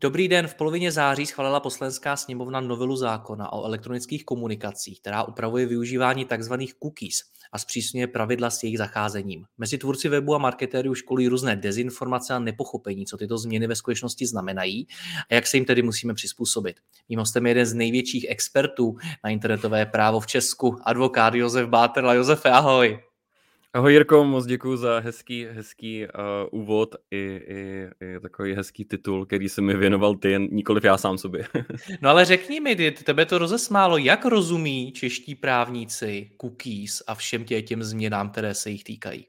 Dobrý den, v polovině září schválila poslanská sněmovna novelu zákona o elektronických komunikacích, která upravuje využívání tzv. cookies a zpřísňuje pravidla s jejich zacházením. Mezi tvůrci webu a marketérů školí různé dezinformace a nepochopení, co tyto změny ve skutečnosti znamenají a jak se jim tedy musíme přizpůsobit. Mým hostem je jeden z největších expertů na internetové právo v Česku, advokát Josef Báterla. Josefe, ahoj. Ahoj Jirko, moc děkuji za hezký, hezký uh, úvod i, i, i takový hezký titul, který se mi věnoval ty, nikoliv já sám sobě. no ale řekni mi, ty, tebe to rozesmálo, jak rozumí čeští právníci cookies a všem tě těm změnám, které se jich týkají?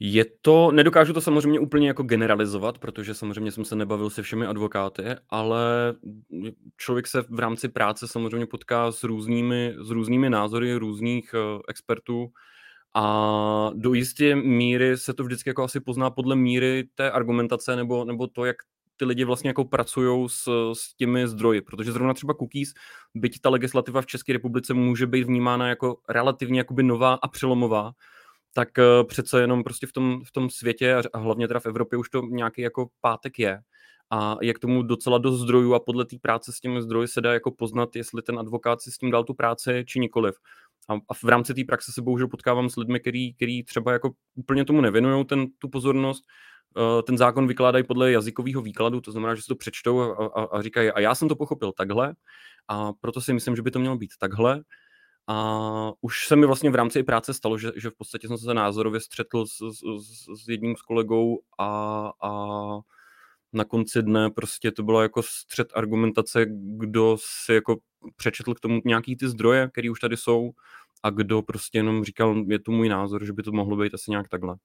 Je to, nedokážu to samozřejmě úplně jako generalizovat, protože samozřejmě jsem se nebavil se všemi advokáty, ale člověk se v rámci práce samozřejmě potká s různými, s různými názory různých uh, expertů, a do jisté míry se to vždycky jako asi pozná podle míry té argumentace nebo, nebo to, jak ty lidi vlastně jako pracují s, s těmi zdroji, protože zrovna třeba cookies, byť ta legislativa v České republice může být vnímána jako relativně jakoby nová a přelomová, tak uh, přece jenom prostě v tom, v tom světě a hlavně teda v Evropě už to nějaký jako pátek je a je k tomu docela dost zdrojů a podle té práce s těmi zdroji se dá jako poznat, jestli ten advokát si s tím dal tu práci či nikoliv. A, a v rámci té praxe se bohužel potkávám s lidmi, který, který třeba jako úplně tomu nevěnují ten, tu pozornost, uh, ten zákon vykládají podle jazykového výkladu, to znamená, že si to přečtou a, a, a říkají, a já jsem to pochopil takhle, a proto si myslím, že by to mělo být takhle. A už se mi vlastně v rámci i práce stalo, že, že v podstatě jsem se názorově střetl s, s, s jedním s kolegou a, a na konci dne prostě to bylo jako střed argumentace, kdo si jako přečetl k tomu nějaký ty zdroje, které už tady jsou a kdo prostě jenom říkal, je to můj názor, že by to mohlo být asi nějak takhle.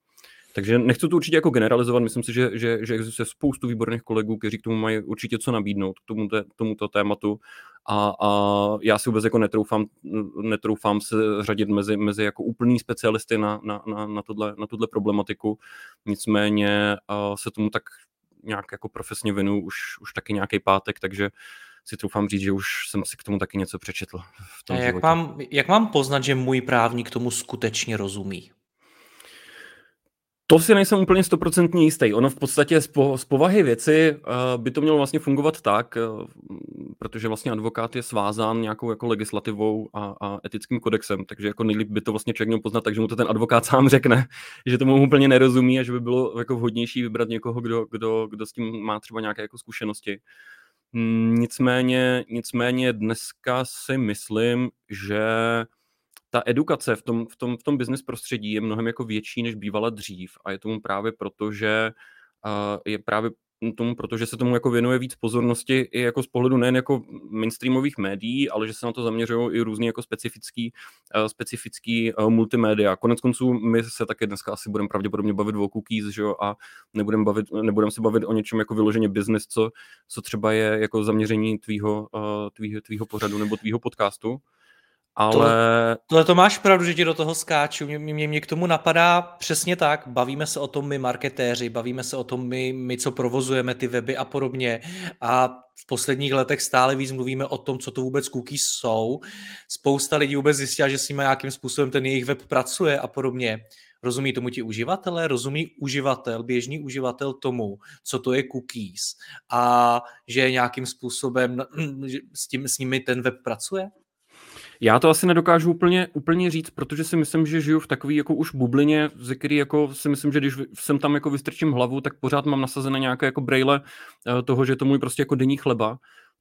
Takže nechci to určitě jako generalizovat, myslím si, že, že, že existuje spoustu výborných kolegů, kteří k tomu mají určitě co nabídnout, k tomu te, tomuto tématu a, a já si vůbec jako netroufám, netroufám se řadit mezi, mezi jako úplný specialisty na, na, na, na, tohle, na tuhle problematiku, nicméně se tomu tak nějak jako profesně věnuju už, už taky nějaký pátek, takže si troufám říct, že už jsem si k tomu taky něco přečetl. V tom A jak, mám, jak mám poznat, že můj právník tomu skutečně rozumí? To si nejsem úplně stoprocentně jistý. Ono v podstatě z, po, z povahy věci uh, by to mělo vlastně fungovat tak, uh, protože vlastně advokát je svázán nějakou jako legislativou a, a etickým kodexem, takže jako nejlíp by to vlastně člověk měl poznat, takže mu to ten advokát sám řekne, že tomu úplně nerozumí a že by bylo jako vhodnější vybrat někoho, kdo, kdo, kdo s tím má třeba nějaké jako zkušenosti. Nicméně, nicméně dneska si myslím, že ta edukace v tom, v tom, v tom business prostředí je mnohem jako větší, než bývala dřív a je tomu právě proto, že uh, je právě tomu, protože se tomu jako věnuje víc pozornosti i jako z pohledu nejen jako mainstreamových médií, ale že se na to zaměřují i různý jako specifický, uh, specifický uh, multimédia. Konec konců my se také dneska asi budeme pravděpodobně bavit o cookies, že jo, a nebudeme bavit, nebudeme se bavit o něčem jako vyloženě business, co, co třeba je jako zaměření tvýho, uh, tvýho, tvýho pořadu nebo tvýho podcastu. Ale... Tohle, to máš pravdu, že ti do toho skáču. Mě, mě, mě k tomu napadá přesně tak. Bavíme se o tom my marketéři, bavíme se o tom my, my, co provozujeme ty weby a podobně. A v posledních letech stále víc mluvíme o tom, co to vůbec cookies jsou. Spousta lidí vůbec zjistila, že s nimi nějakým způsobem ten jejich web pracuje a podobně. Rozumí tomu ti uživatelé? Rozumí uživatel, běžný uživatel tomu, co to je cookies a že nějakým způsobem s, tím, s nimi ten web pracuje? Já to asi nedokážu úplně, úplně říct, protože si myslím, že žiju v takové jako už bublině, ze který jako si myslím, že když jsem tam jako vystrčím hlavu, tak pořád mám nasazené nějaké jako braille eh, toho, že to můj prostě jako denní chleba.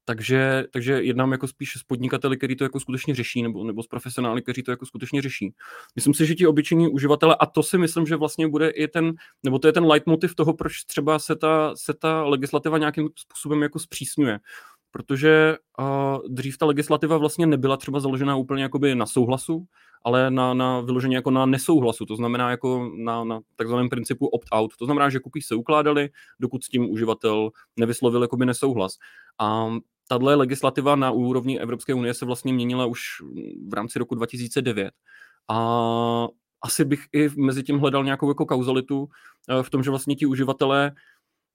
Takže, takže jednám jako spíš s podnikateli, který to jako skutečně řeší, nebo, nebo s profesionály, kteří to jako skutečně řeší. Myslím si, že ti obyčejní uživatelé, a to si myslím, že vlastně bude i ten, nebo to je ten leitmotiv toho, proč třeba se ta, se ta legislativa nějakým způsobem jako zpřísňuje protože uh, dřív ta legislativa vlastně nebyla třeba založena úplně jakoby na souhlasu, ale na, na vyloženě jako na nesouhlasu, to znamená jako na, na takzvaném principu opt-out. To znamená, že cookies se ukládaly, dokud s tím uživatel nevyslovil jakoby nesouhlas. A tato legislativa na úrovni Evropské unie se vlastně měnila už v rámci roku 2009. A asi bych i mezi tím hledal nějakou jako kauzalitu eh, v tom, že vlastně ti uživatelé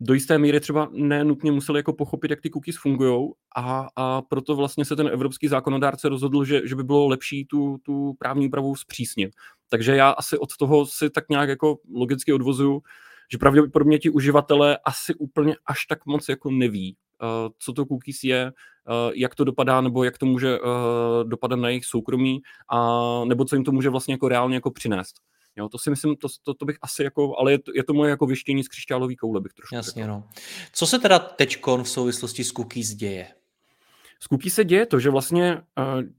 do jisté míry třeba nenutně museli jako pochopit, jak ty cookies fungují a, a proto vlastně se ten evropský zákonodárce rozhodl, že, že by bylo lepší tu, tu právní úpravu zpřísnit. Takže já asi od toho si tak nějak jako logicky odvozuju, že pravděpodobně ti uživatelé asi úplně až tak moc jako neví, uh, co to cookies je, uh, jak to dopadá, nebo jak to může uh, dopadat na jejich soukromí, a, nebo co jim to může vlastně jako reálně jako přinést. Jo, to si myslím, to, to, to bych asi jako, ale je to, je to moje jako věštění z křišťálové koule, bych trošku Jasně, no. Co se teda teďkon v souvislosti s cookies děje? S cookies se děje to, že vlastně,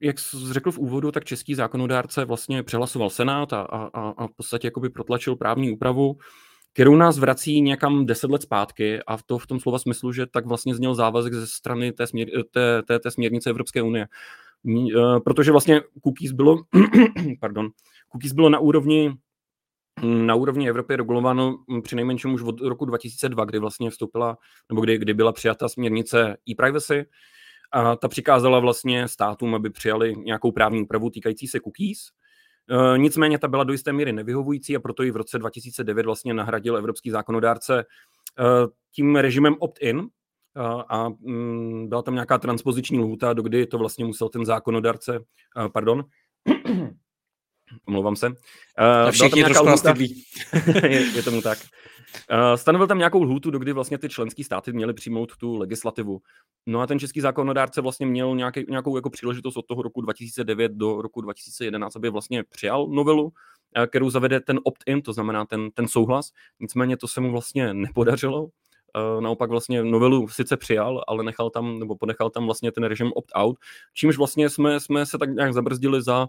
jak jsi řekl v úvodu, tak český zákonodárce vlastně přehlasoval Senát a, a, a v podstatě jakoby protlačil právní úpravu, kterou nás vrací někam deset let zpátky a v, to, v tom slova smyslu, že tak vlastně zněl závazek ze strany té, směr, té, té, té směrnice Evropské unie. Protože vlastně cookies bylo, pardon, cookies bylo na úrovni na úrovni Evropy regulováno při nejmenším už od roku 2002, kdy vlastně vstoupila, nebo kdy, kdy byla přijata směrnice e-privacy, a ta přikázala vlastně státům, aby přijali nějakou právní úpravu týkající se cookies. E, nicméně ta byla do jisté míry nevyhovující a proto i v roce 2009 vlastně nahradil evropský zákonodárce e, tím režimem opt-in, e, a mm, byla tam nějaká transpoziční lhůta, do kdy to vlastně musel ten zákonodárce, pardon, omlouvám se. Uh, všichni trošku lhůta, je, je tomu tak. Uh, stanovil tam nějakou lhůtu, do kdy vlastně ty členské státy měly přijmout tu legislativu. No a ten český zákonodárce vlastně měl nějaký, nějakou jako příležitost od toho roku 2009 do roku 2011, aby vlastně přijal novelu, uh, kterou zavede ten opt-in, to znamená ten, ten souhlas. Nicméně to se mu vlastně nepodařilo. Uh, naopak vlastně novelu sice přijal, ale nechal tam, nebo ponechal tam vlastně ten režim opt-out, čímž vlastně jsme, jsme se tak nějak zabrzdili za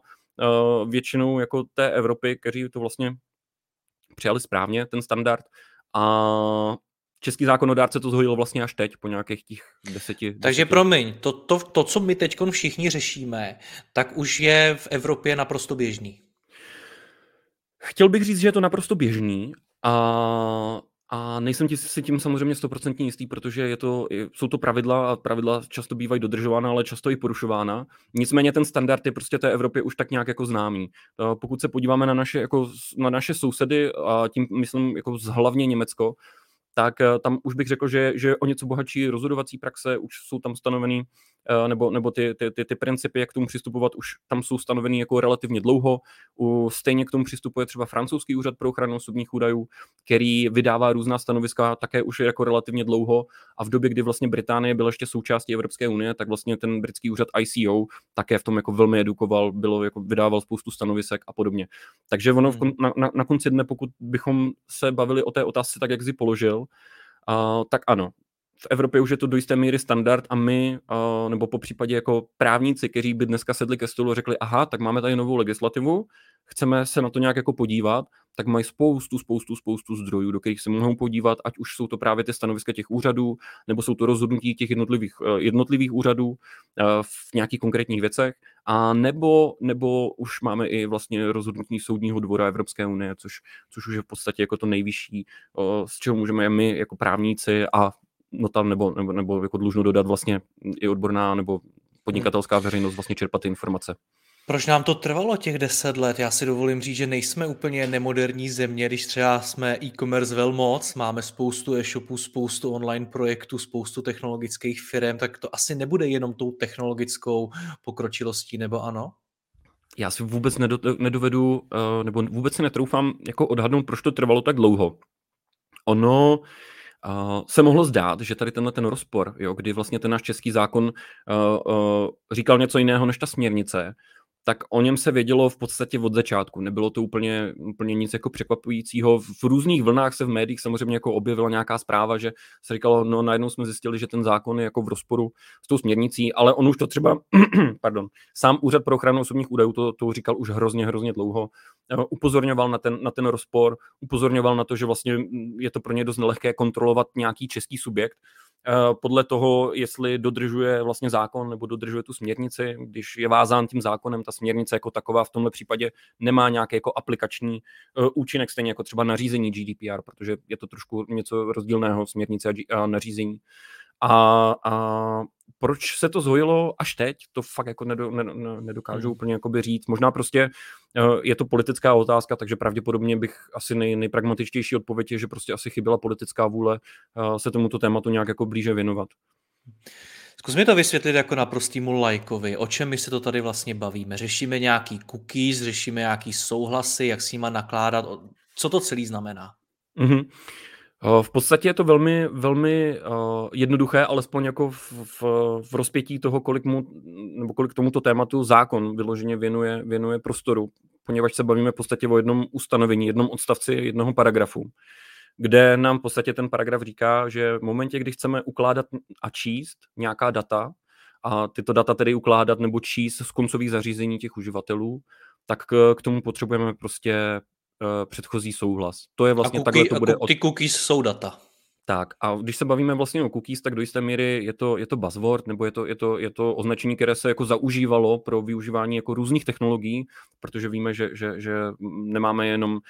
většinou jako té Evropy, kteří to vlastně přijali správně, ten standard. A český zákonodárce to zhojil vlastně až teď, po nějakých těch deseti... Takže deseti. promiň, to, to, to, co my teď všichni řešíme, tak už je v Evropě naprosto běžný. Chtěl bych říct, že je to naprosto běžný a a nejsem ti si tím samozřejmě stoprocentně jistý, protože je to, jsou to pravidla a pravidla často bývají dodržována, ale často i porušována. Nicméně ten standard je prostě té Evropě už tak nějak jako známý. Pokud se podíváme na naše, jako, na naše sousedy, a tím myslím jako hlavně Německo, tak eh, tam už bych řekl, že, že o něco bohatší rozhodovací praxe, už jsou tam stanovený, eh, nebo, nebo ty, ty, ty, ty principy, jak k tomu přistupovat, už tam jsou stanovený jako relativně dlouho. U, stejně k tomu přistupuje třeba francouzský úřad pro ochranu osobních údajů, který vydává různá stanoviska také už jako relativně dlouho. A v době, kdy vlastně Británie byla ještě součástí Evropské unie, tak vlastně ten britský úřad ICO také v tom jako velmi edukoval, bylo, jako vydával spoustu stanovisek a podobně. Takže ono v, hmm. na, na, na konci dne, pokud bychom se bavili o té otázce tak, jak si položil, uh, tak ano, v Evropě už je to do jisté míry standard a my, uh, nebo po případě jako právníci, kteří by dneska sedli ke stolu a řekli, aha, tak máme tady novou legislativu, chceme se na to nějak jako podívat, tak mají spoustu, spoustu, spoustu zdrojů, do kterých se mohou podívat, ať už jsou to právě ty stanoviska těch úřadů, nebo jsou to rozhodnutí těch jednotlivých, uh, jednotlivých úřadů uh, v nějakých konkrétních věcech, a nebo, nebo už máme i vlastně rozhodnutí soudního dvora Evropské unie, což, což už je v podstatě jako to nejvyšší, z čeho můžeme my jako právníci a no tam nebo, nebo, nebo jako dlužno dodat vlastně i odborná nebo podnikatelská veřejnost vlastně čerpat ty informace. Proč nám to trvalo těch deset let? Já si dovolím říct, že nejsme úplně nemoderní země, když třeba jsme e-commerce velmoc, máme spoustu e-shopů, spoustu online projektů, spoustu technologických firm, tak to asi nebude jenom tou technologickou pokročilostí, nebo ano? Já si vůbec nedovedu, eh, nebo vůbec si netroufám jako odhadnout, proč to trvalo tak dlouho. Ono uh, se mohlo zdát, že tady tenhle ten rozpor, jo, kdy vlastně ten náš český zákon uh, uh, říkal něco jiného než ta směrnice, tak o něm se vědělo v podstatě od začátku. Nebylo to úplně, úplně nic jako překvapujícího. V různých vlnách se v médiích samozřejmě jako objevila nějaká zpráva, že se říkalo, no najednou jsme zjistili, že ten zákon je jako v rozporu s tou směrnicí, ale on už to třeba, pardon, sám Úřad pro ochranu osobních údajů to, to říkal už hrozně, hrozně dlouho. Eh, upozorňoval na ten, na ten rozpor, upozorňoval na to, že vlastně je to pro ně dost nelehké kontrolovat nějaký český subjekt, podle toho, jestli dodržuje vlastně zákon nebo dodržuje tu směrnici. Když je vázán tím zákonem, ta směrnice jako taková v tomhle případě nemá nějaký jako aplikační účinek, stejně jako třeba nařízení GDPR, protože je to trošku něco rozdílného směrnice a nařízení. A, a proč se to zhojilo až teď, to fakt jako nedo, ne, ne, nedokážu hmm. úplně jakoby říct. Možná prostě eh, je to politická otázka, takže pravděpodobně bych asi nej, nejpragmatičtější odpověď je, že prostě asi chyběla politická vůle eh, se tomuto tématu nějak jako blíže věnovat. Zkus mi to vysvětlit jako na prostýmu lajkovi. O čem my se to tady vlastně bavíme? Řešíme nějaký cookies, řešíme nějaký souhlasy, jak s nima nakládat? Co to celý znamená? Mm-hmm. Eh, v podstatě je to velmi, velmi uh, jednoduché, alespoň jako v, v, v rozpětí toho, kolik, mu, nebo kolik tomuto tématu zákon vyloženě věnuje, věnuje prostoru, poněvadž se bavíme v podstatě o jednom ustanovení, jednom odstavci jednoho paragrafu, kde nám v podstatě ten paragraf říká, že v momentě, kdy chceme ukládat a číst nějaká data, a tyto data tedy ukládat nebo číst z koncových zařízení těch uživatelů, tak k, tomu potřebujeme prostě předchozí souhlas. To je vlastně a cookie, takhle to bude. Od... Ty cookies jsou data. Tak a když se bavíme vlastně o cookies, tak do jisté míry je to, je to buzzword, nebo je to, je, to, je to označení, které se jako zaužívalo pro využívání jako různých technologií, protože víme, že, že, že nemáme jenom uh,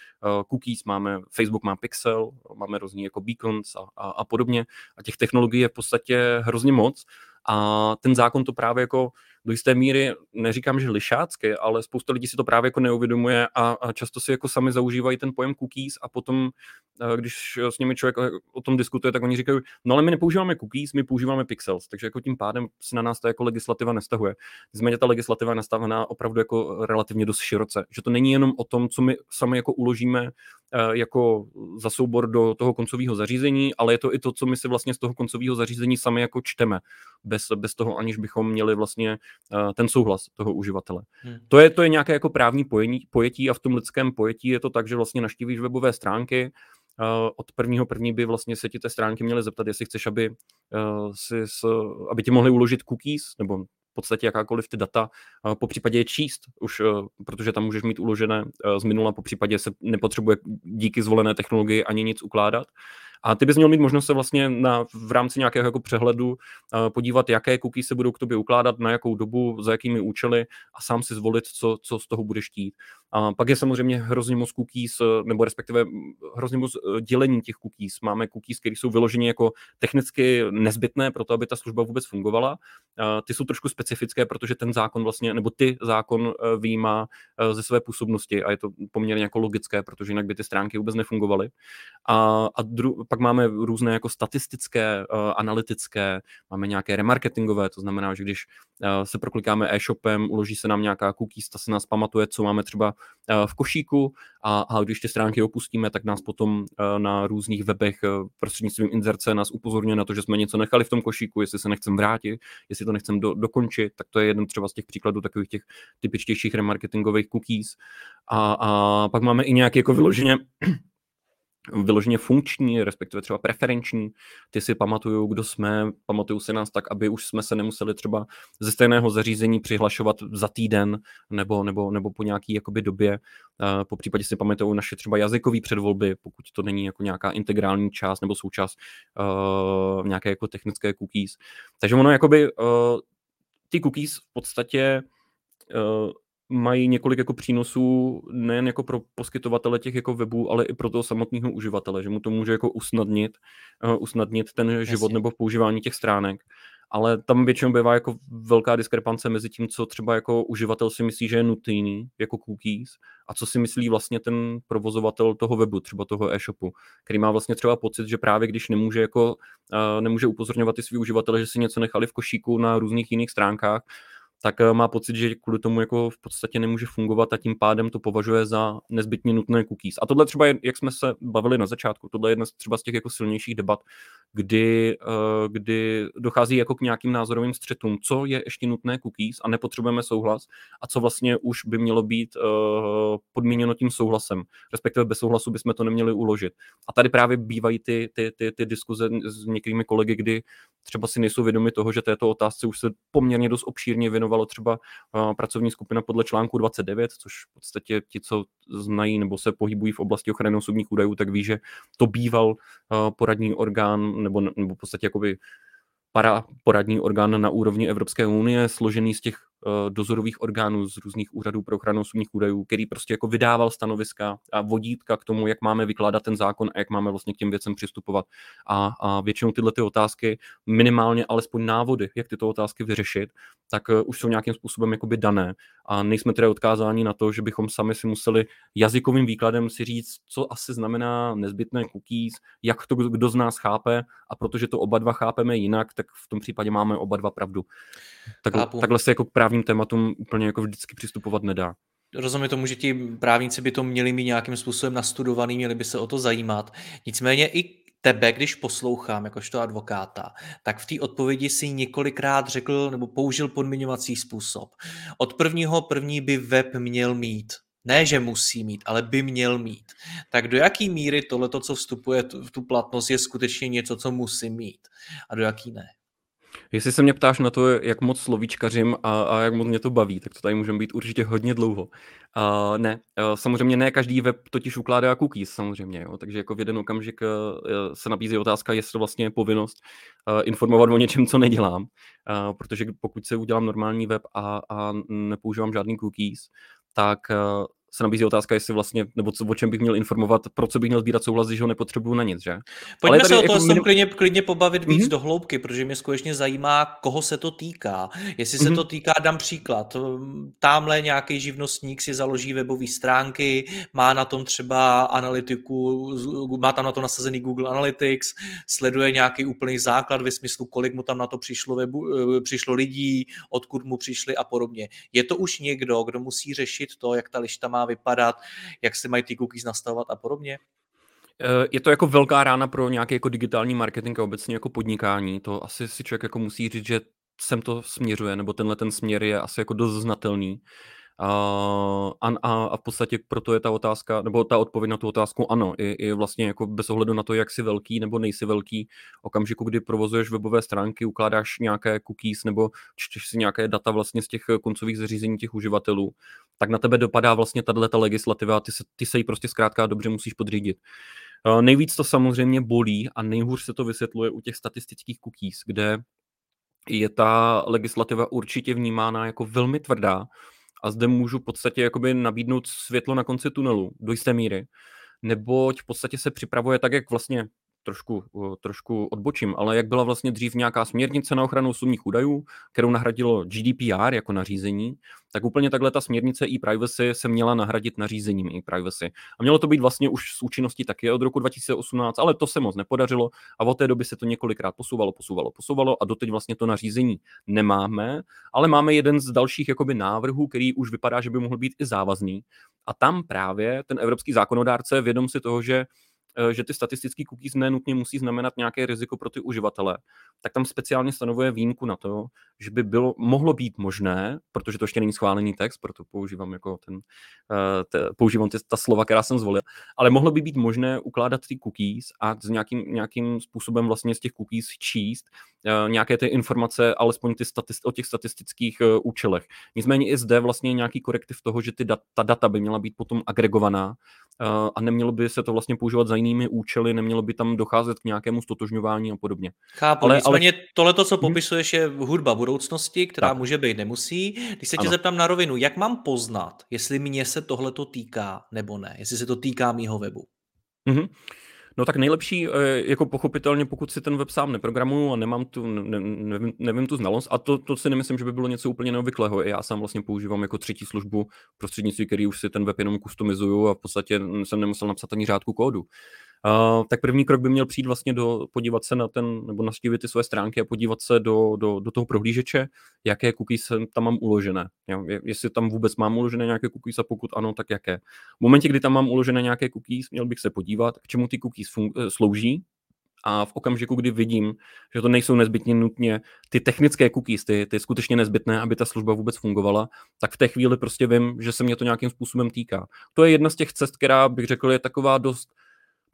cookies, máme Facebook má Pixel, máme různý jako beacons a, a, a podobně a těch technologií je v podstatě hrozně moc a ten zákon to právě jako do jisté míry, neříkám, že lišácky, ale spousta lidí si to právě jako neuvědomuje a, a často si jako sami zaužívají ten pojem cookies a potom, eh, když s nimi člověk eh, o tom diskutuje, tak oni říkají, no ale my nepoužíváme cookies, my používáme pixels, takže jako tím pádem se na nás ta jako legislativa nestahuje. Nicméně ta legislativa je nastavená opravdu jako relativně dost široce, že to není jenom o tom, co my sami jako uložíme eh, jako za soubor do toho koncového zařízení, ale je to i to, co my si vlastně z toho koncového zařízení sami jako čteme, bez, bez toho, aniž bychom měli vlastně ten souhlas toho uživatele. Hmm. To, je, to je nějaké jako právní pojení, pojetí a v tom lidském pojetí je to tak, že vlastně naštívíš webové stránky, od prvního první by vlastně se ti té stránky měly zeptat, jestli chceš, aby, si, aby ti mohli uložit cookies, nebo v podstatě jakákoliv ty data, po případě je číst, už, protože tam můžeš mít uložené z minula, po případě se nepotřebuje díky zvolené technologii ani nic ukládat. A ty bys měl mít možnost se vlastně na, v rámci nějakého jako přehledu uh, podívat, jaké cookies se budou k tobě ukládat, na jakou dobu, za jakými účely a sám si zvolit, co, co z toho budeš chtít. A pak je samozřejmě hrozně moc cookies, eh, nebo respektive hrozně moc eh, dělení těch cookies. Máme cookies, které jsou vyloženě jako technicky nezbytné pro to, aby ta služba vůbec fungovala. Ty jsou trošku specifické, protože ten zákon vlastně, nebo ty zákon výjímá ze své působnosti a je to poměrně jako logické, protože jinak by ty stránky vůbec nefungovaly. A, a dru, pak máme různé jako statistické, uh, analytické, máme nějaké remarketingové, to znamená, že když uh, se proklikáme e-shopem, uloží se nám nějaká cookies, ta se nás pamatuje, co máme třeba uh, v košíku a, a když ty stránky opustíme, tak nás potom uh, na různých webech uh, prostřednictvím inzerce nás upozorňuje na to, že jsme něco nechali v tom košíku, jestli se nechcem vrátit, jestli to nechcem do, dokončit, tak to je jeden třeba z těch příkladů takových těch typičtějších remarketingových cookies. A, a pak máme i nějaké jako vyloženě vyloženě funkční, respektive třeba preferenční. Ty si pamatuju, kdo jsme, pamatuju si nás tak, aby už jsme se nemuseli třeba ze stejného zařízení přihlašovat za týden nebo, nebo, nebo po nějaký jakoby době. Uh, po případě si pamatuju naše třeba jazykové předvolby, pokud to není jako nějaká integrální část nebo součást uh, nějaké jako technické cookies. Takže ono jakoby uh, ty cookies v podstatě uh, mají několik jako přínosů nejen jako pro poskytovatele těch jako webů, ale i pro toho samotného uživatele, že mu to může jako usnadnit, uh, usnadnit ten Jasně. život nebo v používání těch stránek. Ale tam většinou bývá jako velká diskrepance mezi tím, co třeba jako uživatel si myslí, že je nutný, jako cookies, a co si myslí vlastně ten provozovatel toho webu, třeba toho e-shopu, který má vlastně třeba pocit, že právě když nemůže jako, uh, nemůže upozorňovat ty svý uživatele, že si něco nechali v košíku na různých jiných stránkách, tak eh, má pocit, že kvůli tomu jako v podstatě nemůže fungovat a tím pádem to považuje za nezbytně nutné cookies. A tohle třeba, jak jsme se bavili na začátku, tohle je jedna třeba z těch jako silnějších debat, kdy, eh, kdy dochází jako k nějakým názorovým střetům, co je ještě nutné cookies a nepotřebujeme souhlas a co vlastně už by mělo být eh, podmíněno tím souhlasem, respektive bez souhlasu bychom to neměli uložit. A tady právě bývají ty, ty, ty, ty diskuze s některými kolegy, kdy třeba si nejsou vědomi toho, že této otázce už se poměrně dost obšírně věnovalo třeba uh, pracovní skupina podle článku 29, což v podstatě ti, co znají nebo se pohybují v oblasti ochrany osobních údajů, tak ví, že to býval poradní orgán nebo, nebo v podstatě jakoby para poradní orgán na úrovni Evropské unie, složený z těch dozorových orgánů z různých úřadů pro ochranu osobních údajů, který prostě jako vydával stanoviska a vodítka k tomu, jak máme vykládat ten zákon a jak máme vlastně k těm věcem přistupovat. A, a většinou tyhle ty otázky, minimálně alespoň návody, jak tyto otázky vyřešit, tak uh, už jsou nějakým způsobem jakoby dané. A nejsme tedy odkázáni na to, že bychom sami si museli jazykovým výkladem si říct, co asi znamená nezbytné cookies, jak to kdo z nás chápe a protože to oba dva chápeme jinak, tak v tom případě máme oba dva pravdu. Takhle, takhle se jako k právním tématům úplně jako vždycky přistupovat nedá. Rozumím tomu, že ti právníci by to měli mít nějakým způsobem nastudovaný, měli by se o to zajímat. Nicméně i tebe, když poslouchám jakožto advokáta, tak v té odpovědi si několikrát řekl nebo použil podmiňovací způsob. Od prvního první by web měl mít. Ne, že musí mít, ale by měl mít. Tak do jaký míry tohle, co vstupuje v tu platnost, je skutečně něco, co musí mít a do jaký ne? Jestli se mě ptáš na to, jak moc slovíčkařím a, a jak moc mě to baví, tak to tady můžeme být určitě hodně dlouho. Uh, ne, uh, samozřejmě ne každý web totiž ukládá cookies, samozřejmě, jo, takže jako v jeden okamžik uh, se nabízí otázka, jestli vlastně je povinnost uh, informovat o něčem, co nedělám, uh, protože pokud se udělám normální web a, a nepoužívám žádný cookies, tak uh, se nabízí otázka, jestli vlastně, nebo co, o čem bych měl informovat, pro co bych měl sbírat souhlas, když ho nepotřebuju na nic, že? Pojďme Ale se o to jako minim... klidně, klidně pobavit víc mm-hmm. do hloubky, protože mě skutečně zajímá, koho se to týká. Jestli se mm-hmm. to týká, dám příklad, tamhle nějaký živnostník si založí webové stránky, má na tom třeba analytiku, má tam na to nasazený Google Analytics, sleduje nějaký úplný základ ve smyslu, kolik mu tam na to přišlo, webu, eh, přišlo lidí, odkud mu přišli a podobně. Je to už někdo, kdo musí řešit to, jak ta lišta má vypadat, jak se mají ty cookies nastavovat a podobně? Eh, je to jako velká rána pro nějaký jako digitální marketing a obecně jako podnikání. To asi si člověk jako musí říct, že sem to směřuje, nebo tenhle ten směr je asi jako dost znatelný. A, a, a v podstatě proto je ta otázka, nebo ta odpověď na tu otázku ano, je, je vlastně jako bez ohledu na to, jak jsi velký nebo nejsi velký, okamžiku, kdy provozuješ webové stránky, ukládáš nějaké cookies nebo čteš si nějaké data vlastně z těch koncových zařízení těch uživatelů, tak na tebe dopadá vlastně tato legislativa a ty se, ty se jí prostě zkrátka dobře musíš podřídit. Nejvíc to samozřejmě bolí a nejhůř se to vysvětluje u těch statistických cookies, kde je ta legislativa určitě vnímána jako velmi tvrdá, a zde můžu v podstatě jakoby nabídnout světlo na konci tunelu do jisté míry, neboť v podstatě se připravuje tak, jak vlastně trošku, trošku odbočím, ale jak byla vlastně dřív nějaká směrnice na ochranu osobních údajů, kterou nahradilo GDPR jako nařízení, tak úplně takhle ta směrnice e-privacy se měla nahradit nařízením e-privacy. A mělo to být vlastně už s účinností taky od roku 2018, ale to se moc nepodařilo a od té doby se to několikrát posouvalo, posouvalo, posouvalo a doteď vlastně to nařízení nemáme, ale máme jeden z dalších jakoby návrhů, který už vypadá, že by mohl být i závazný. A tam právě ten evropský zákonodárce vědom si toho, že že ty statistické cookies nenutně musí znamenat nějaké riziko pro ty uživatele, tak tam speciálně stanovuje výjimku na to, že by bylo, mohlo být možné, protože to ještě není schválený text, proto používám jako ten, eh, te, používám ty, ta slova, která jsem zvolil, ale mohlo by být možné ukládat ty cookies a s nějakým, nějakým způsobem vlastně z těch cookies číst nějaké ty informace, alespoň ty statist, o těch statistických uh, účelech. Nicméně i zde vlastně nějaký korektiv toho, že ty dat, ta data by měla být potom agregovaná uh, a nemělo by se to vlastně používat za jinými účely, nemělo by tam docházet k nějakému stotožňování a podobně. Chápu, ale, nicméně ale... tohle, co mhm. popisuješ, je hudba budoucnosti, která tak. může být, nemusí. Když se tě ano. zeptám na rovinu, jak mám poznat, jestli mě se tohle to týká nebo ne, jestli se to týká mýho webu? Mm-hmm. No tak nejlepší, eh, jako pochopitelně, pokud si ten web sám neprogramuju a nemám tu, ne, nevím, nevím tu znalost, a to, to si nemyslím, že by bylo něco úplně neobvyklého. Já sám vlastně používám jako třetí službu prostřednictví, který už si ten web jenom customizuju a v podstatě jsem nemusel napsat ani řádku kódu. Uh, tak první krok by měl přijít vlastně do, podívat se na ten, nebo nastívit ty své stránky a podívat se do, do, do toho prohlížeče, jaké cookies tam mám uložené. Jo? Jestli tam vůbec mám uložené nějaké cookies a pokud ano, tak jaké. V momentě, kdy tam mám uložené nějaké cookies, měl bych se podívat, k čemu ty cookies fun- eh, slouží, a v okamžiku, kdy vidím, že to nejsou nezbytně nutně ty technické cookies, ty, ty skutečně nezbytné, aby ta služba vůbec fungovala, tak v té chvíli prostě vím, že se mě to nějakým způsobem týká. To je jedna z těch cest, která bych řekl je taková dost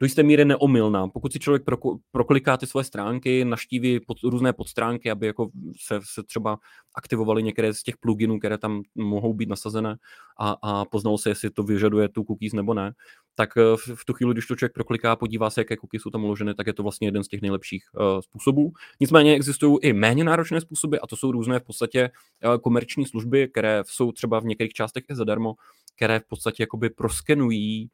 do jisté míry neomylná. Pokud si člověk prokliká ty svoje stránky, naštíví pod, různé podstránky, aby jako se, se třeba aktivovaly některé z těch pluginů, které tam mohou být nasazené a, a poznalo se, jestli to vyžaduje tu cookies nebo ne, tak eh, v, v tu chvíli, když to člověk prokliká, podívá se, jaké cookies jsou tam uloženy, tak je to vlastně jeden z těch nejlepších uh, způsobů. Nicméně existují i méně náročné způsoby a to jsou různé v podstatě uh, komerční služby, které jsou třeba v některých částech i zadarmo, které v podstatě jakoby proskenují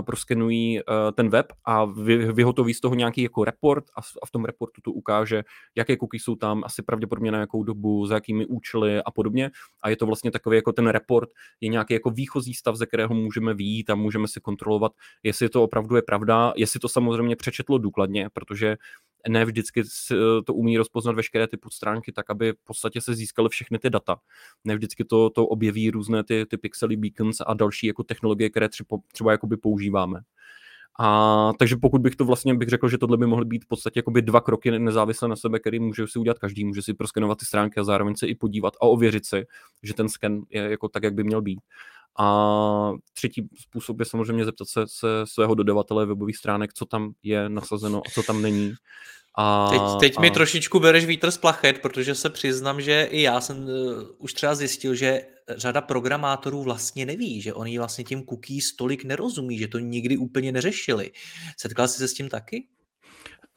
proskenují uh, ten web a vy, vyhotoví z toho nějaký jako report a, a v tom reportu to ukáže, jaké cookies jsou tam, asi pravděpodobně na jakou dobu, za jakými účely a podobně. A je to vlastně takový jako ten report, je nějaký jako výchozí stav, ze kterého můžeme výjít a můžeme si kontrolovat, jestli to opravdu je pravda, jestli to samozřejmě přečetlo důkladně, protože ne vždycky eh, to umí rozpoznat veškeré ty podstránky tak, aby v podstatě se získaly všechny ty data. Ne vždycky to, to objeví různé ty, ty pixely, beacons a další jako technologie, které třeba, třeba jakoby používáme. A takže pokud bych to vlastně bych řekl, že tohle by mohly být v podstatě jakoby dva kroky nezávisle na sebe, který může si udělat každý, může si proskenovat ty stránky a zároveň se i podívat a ověřit si, že ten sken je jako tak, jak by měl být. A třetí způsob je samozřejmě zeptat se, se svého dodavatele webových stránek, co tam je nasazeno a co tam není. A, teď teď a... mi trošičku bereš vítr z plachet, protože se přiznám, že i já jsem uh, už třeba zjistil, že řada programátorů vlastně neví, že oni vlastně tím cookies tolik nerozumí, že to nikdy úplně neřešili. Setkal jsi se s tím taky?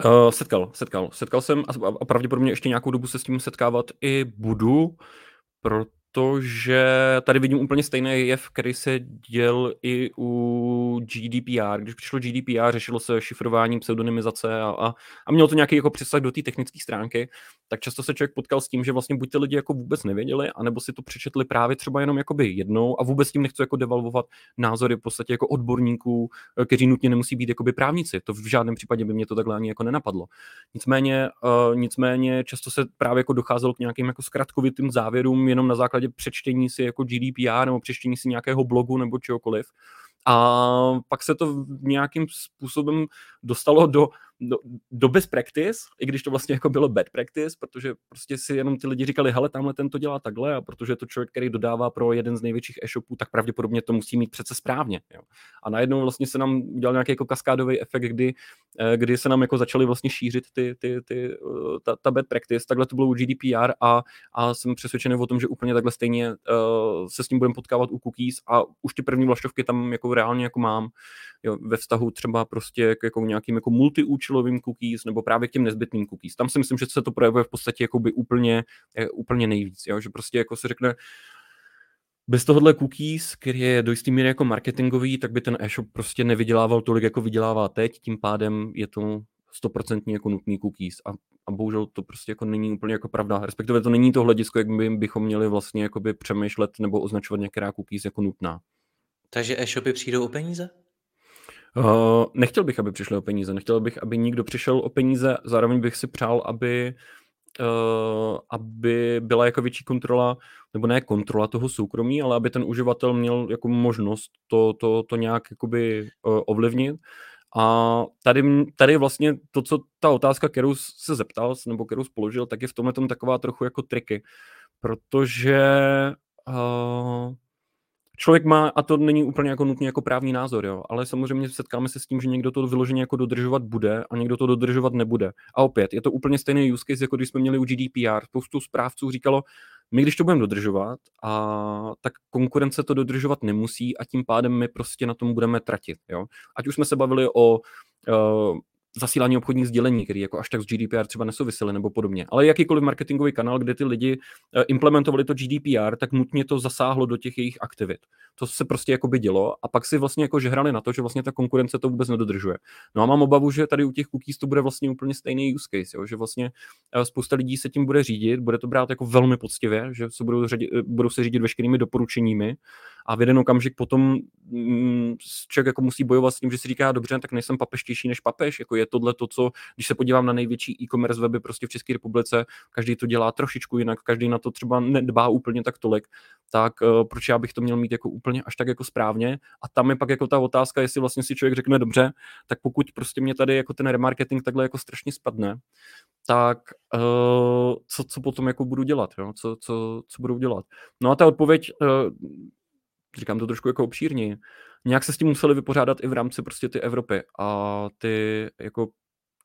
Uh, setkal, setkal. Setkal jsem a, a pravděpodobně ještě nějakou dobu se s tím setkávat i budu, proto protože tady vidím úplně stejný jev, který se děl i u GDPR. Když přišlo GDPR, řešilo se šifrování, pseudonymizace a, a, a mělo to nějaký jako přesah do té technické stránky, tak často se člověk potkal s tím, že vlastně buď ty lidi jako vůbec nevěděli, anebo si to přečetli právě třeba jenom jakoby jednou a vůbec tím nechci jako devalvovat názory v podstatě jako odborníků, eh, kteří nutně nemusí být jakoby právníci. To v žádném případě by mě to takhle ani jako nenapadlo. Nicméně, uh, nicméně často se právě jako docházelo k nějakým jako zkratkovitým závěrům jenom na základě přečtení si jako GDPR nebo přečtení si nějakého blogu nebo čehokoliv. A pak se to nějakým způsobem dostalo do do, do best practice, i když to vlastně jako bylo bad practice, protože prostě si jenom ty lidi říkali, hele, tamhle ten to dělá takhle a protože je to člověk, který dodává pro jeden z největších e-shopů, tak pravděpodobně to musí mít přece správně. Jo. A najednou vlastně se nám udělal nějaký jako kaskádový efekt, kdy, eh, kdy se nám jako začaly vlastně šířit ty, ty, ty, eh, ta, ta bad practice. Takhle to bylo u GDPR a, a jsem přesvědčený o tom, že úplně takhle stejně uh, se s tím budeme potkávat u cookies a už ty první vlaštovky tam jako reálně jako mám jo, ve vztahu třeba prostě k jako nějakým jako multiúčelovým cookies nebo právě k těm nezbytným cookies. Tam si myslím, že se to projevuje v podstatě jako by úplně, eh, úplně nejvíc, jo, že prostě jako se řekne, bez tohohle cookies, který je do jistý míry jako marketingový, tak by ten e-shop prostě nevydělával tolik, jako vydělává teď, tím pádem je to stoprocentně jako nutný cookies a, a bohužel to prostě jako není úplně jako pravda, respektive to není to hledisko, jak by, bychom měli vlastně jakoby přemýšlet nebo označovat některá cookies jako nutná. Takže e-shopy přijdou o peníze? Uh, nechtěl bych, aby přišli o peníze, nechtěl bych, aby nikdo přišel o peníze, zároveň bych si přál, aby, uh, aby byla jako větší kontrola, nebo ne kontrola toho soukromí, ale aby ten uživatel měl jako možnost to, to, to nějak jakoby uh, ovlivnit. A tady, tady vlastně to, co ta otázka, kterou se zeptal, nebo kterou položil, tak je v tomhle tom taková trochu jako triky, protože uh, člověk má, a to není úplně jako nutně jako právní názor, jo, ale samozřejmě setkáme se s tím, že někdo to vyloženě jako dodržovat bude a někdo to dodržovat nebude. A opět, je to úplně stejný use case, jako když jsme měli u GDPR. Spoustu správců říkalo, my když to budeme dodržovat, a, tak konkurence to dodržovat nemusí a tím pádem my prostě na tom budeme tratit. Jo? Ať už jsme se bavili o uh, zasílání obchodních sdělení, který jako až tak s GDPR třeba nesouvisely nebo podobně. Ale jakýkoliv marketingový kanál, kde ty lidi eh, implementovali to GDPR, tak nutně to zasáhlo do těch jejich aktivit. To se prostě jako by dělo a pak si vlastně jako žehrali na to, že vlastně ta konkurence to vůbec nedodržuje. No a mám obavu, že tady u těch cookies to bude vlastně úplně stejný use case, jo? že vlastně eh, spousta lidí se tím bude řídit, bude to brát jako velmi poctivě, že se budou, řadit, eh, budou se řídit veškerými doporučeními a v jeden okamžik potom mm, člověk jako musí bojovat s tím, že si říká, dobře, tak nejsem papeštější než papež, jako je tohle to, co, když se podívám na největší e-commerce weby prostě v České republice, každý to dělá trošičku jinak, každý na to třeba nedbá úplně tak tolik, tak uh, proč já bych to měl mít jako úplně až tak jako správně a tam je pak jako ta otázka, jestli vlastně si člověk řekne dobře, tak pokud prostě mě tady jako ten remarketing takhle jako strašně spadne, tak uh, co, co potom jako budu dělat, jo? Co, co, co budu dělat. No a ta odpověď uh, říkám to trošku jako obšírně, nějak se s tím museli vypořádat i v rámci prostě ty Evropy a ty jako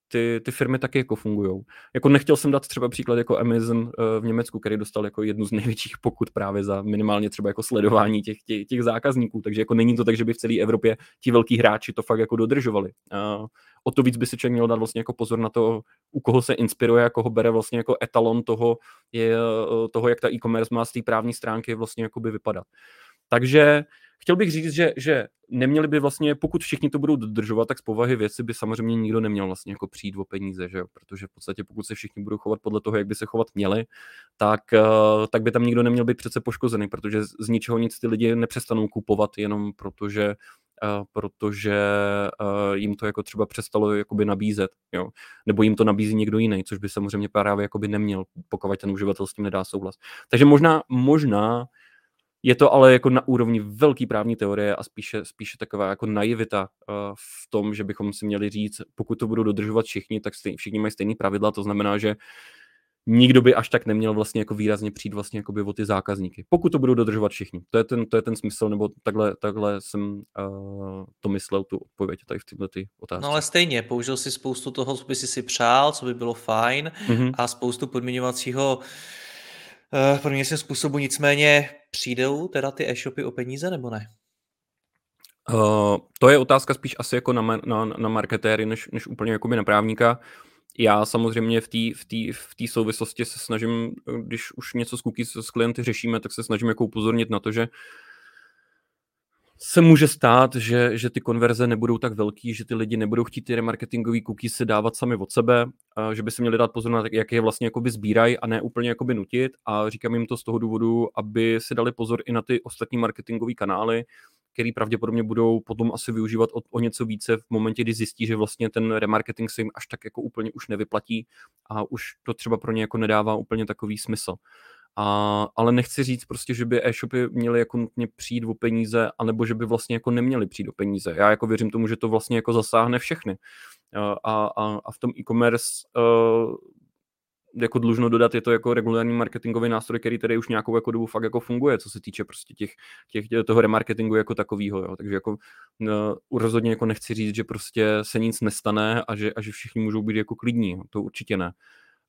ty, ty firmy taky jako fungují. Jako nechtěl jsem dát třeba příklad jako Amazon eh, v Německu, který dostal jako jednu z největších pokut právě za minimálně třeba jako sledování těch, těch, těch zákazníků, takže jako není to tak, že by v celé Evropě ti velký hráči to fakt jako dodržovali. A o to víc by si člověk měl dát vlastně jako pozor na to, u koho se inspiruje a koho bere vlastně jako etalon toho, je, eh, toho jak ta e-commerce má z té právní stránky vlastně jako by vypadat. Takže chtěl bych říct, že, že neměli by vlastně, pokud všichni to budou dodržovat, tak z povahy věci by samozřejmě nikdo neměl vlastně jako přijít o peníze, že jo? protože v podstatě pokud se všichni budou chovat podle toho, jak by se chovat měli, tak, uh, tak by tam nikdo neměl být přece poškozený, protože z, ničeho nic ty lidi nepřestanou kupovat jenom protože Uh, protože uh, jim to jako třeba přestalo jakoby nabízet, jo? nebo jim to nabízí někdo jiný, což by samozřejmě právě jakoby neměl, pokud ten uživatel s tím nedá souhlas. Takže možná, možná je to ale jako na úrovni velký právní teorie a spíše, spíše taková jako naivita uh, v tom, že bychom si měli říct, pokud to budou dodržovat všichni, tak stej, všichni mají stejné pravidla, to znamená, že nikdo by až tak neměl vlastně jako výrazně přijít vlastně jako by o ty zákazníky. Pokud to budou dodržovat všichni. To je ten, to je ten smysl, nebo takhle, takhle jsem uh, to myslel, tu odpověď tady v této otázce. No ale stejně, použil si spoustu toho, co by si si přál, co by bylo fajn mm-hmm. a spoustu podmiňovacího uh, podmiňovacího způsobu, nicméně přijdou teda ty e-shopy o peníze nebo ne? Uh, to je otázka spíš asi jako na, na, na marketéry, než, než úplně jako na právníka. Já samozřejmě v té v tý, v tý souvislosti se snažím, když už něco s cookies s klienty řešíme, tak se snažím jako upozornit na to, že uh, se může stát, že, že ty konverze nebudou tak velký, že ty lidi nebudou chtít ty remarketingové cookies si dávat sami od sebe, že by si měli dát pozor na jak je vlastně jakoby sbírají a ne úplně jakoby nutit a říkám jim to z toho důvodu, aby si dali pozor i na ty ostatní marketingové kanály, který pravděpodobně budou potom asi využívat o, o něco více v momentě, kdy zjistí, že vlastně ten remarketing se jim až tak jako úplně už nevyplatí a už to třeba pro ně jako nedává úplně takový smysl. A, ale nechci říct prostě, že by e-shopy měly jako nutně přijít o peníze, anebo že by vlastně jako neměly přijít o peníze. Já jako věřím tomu, že to vlastně jako zasáhne všechny. A, a, a v tom e-commerce uh, jako dlužno dodat, je to jako regulární marketingový nástroj, který tady už nějakou jako dobu fakt jako funguje, co se týče prostě těch, těch toho remarketingu jako takového, takže jako uh, rozhodně jako nechci říct, že prostě se nic nestane a že, a že všichni můžou být jako klidní, to určitě ne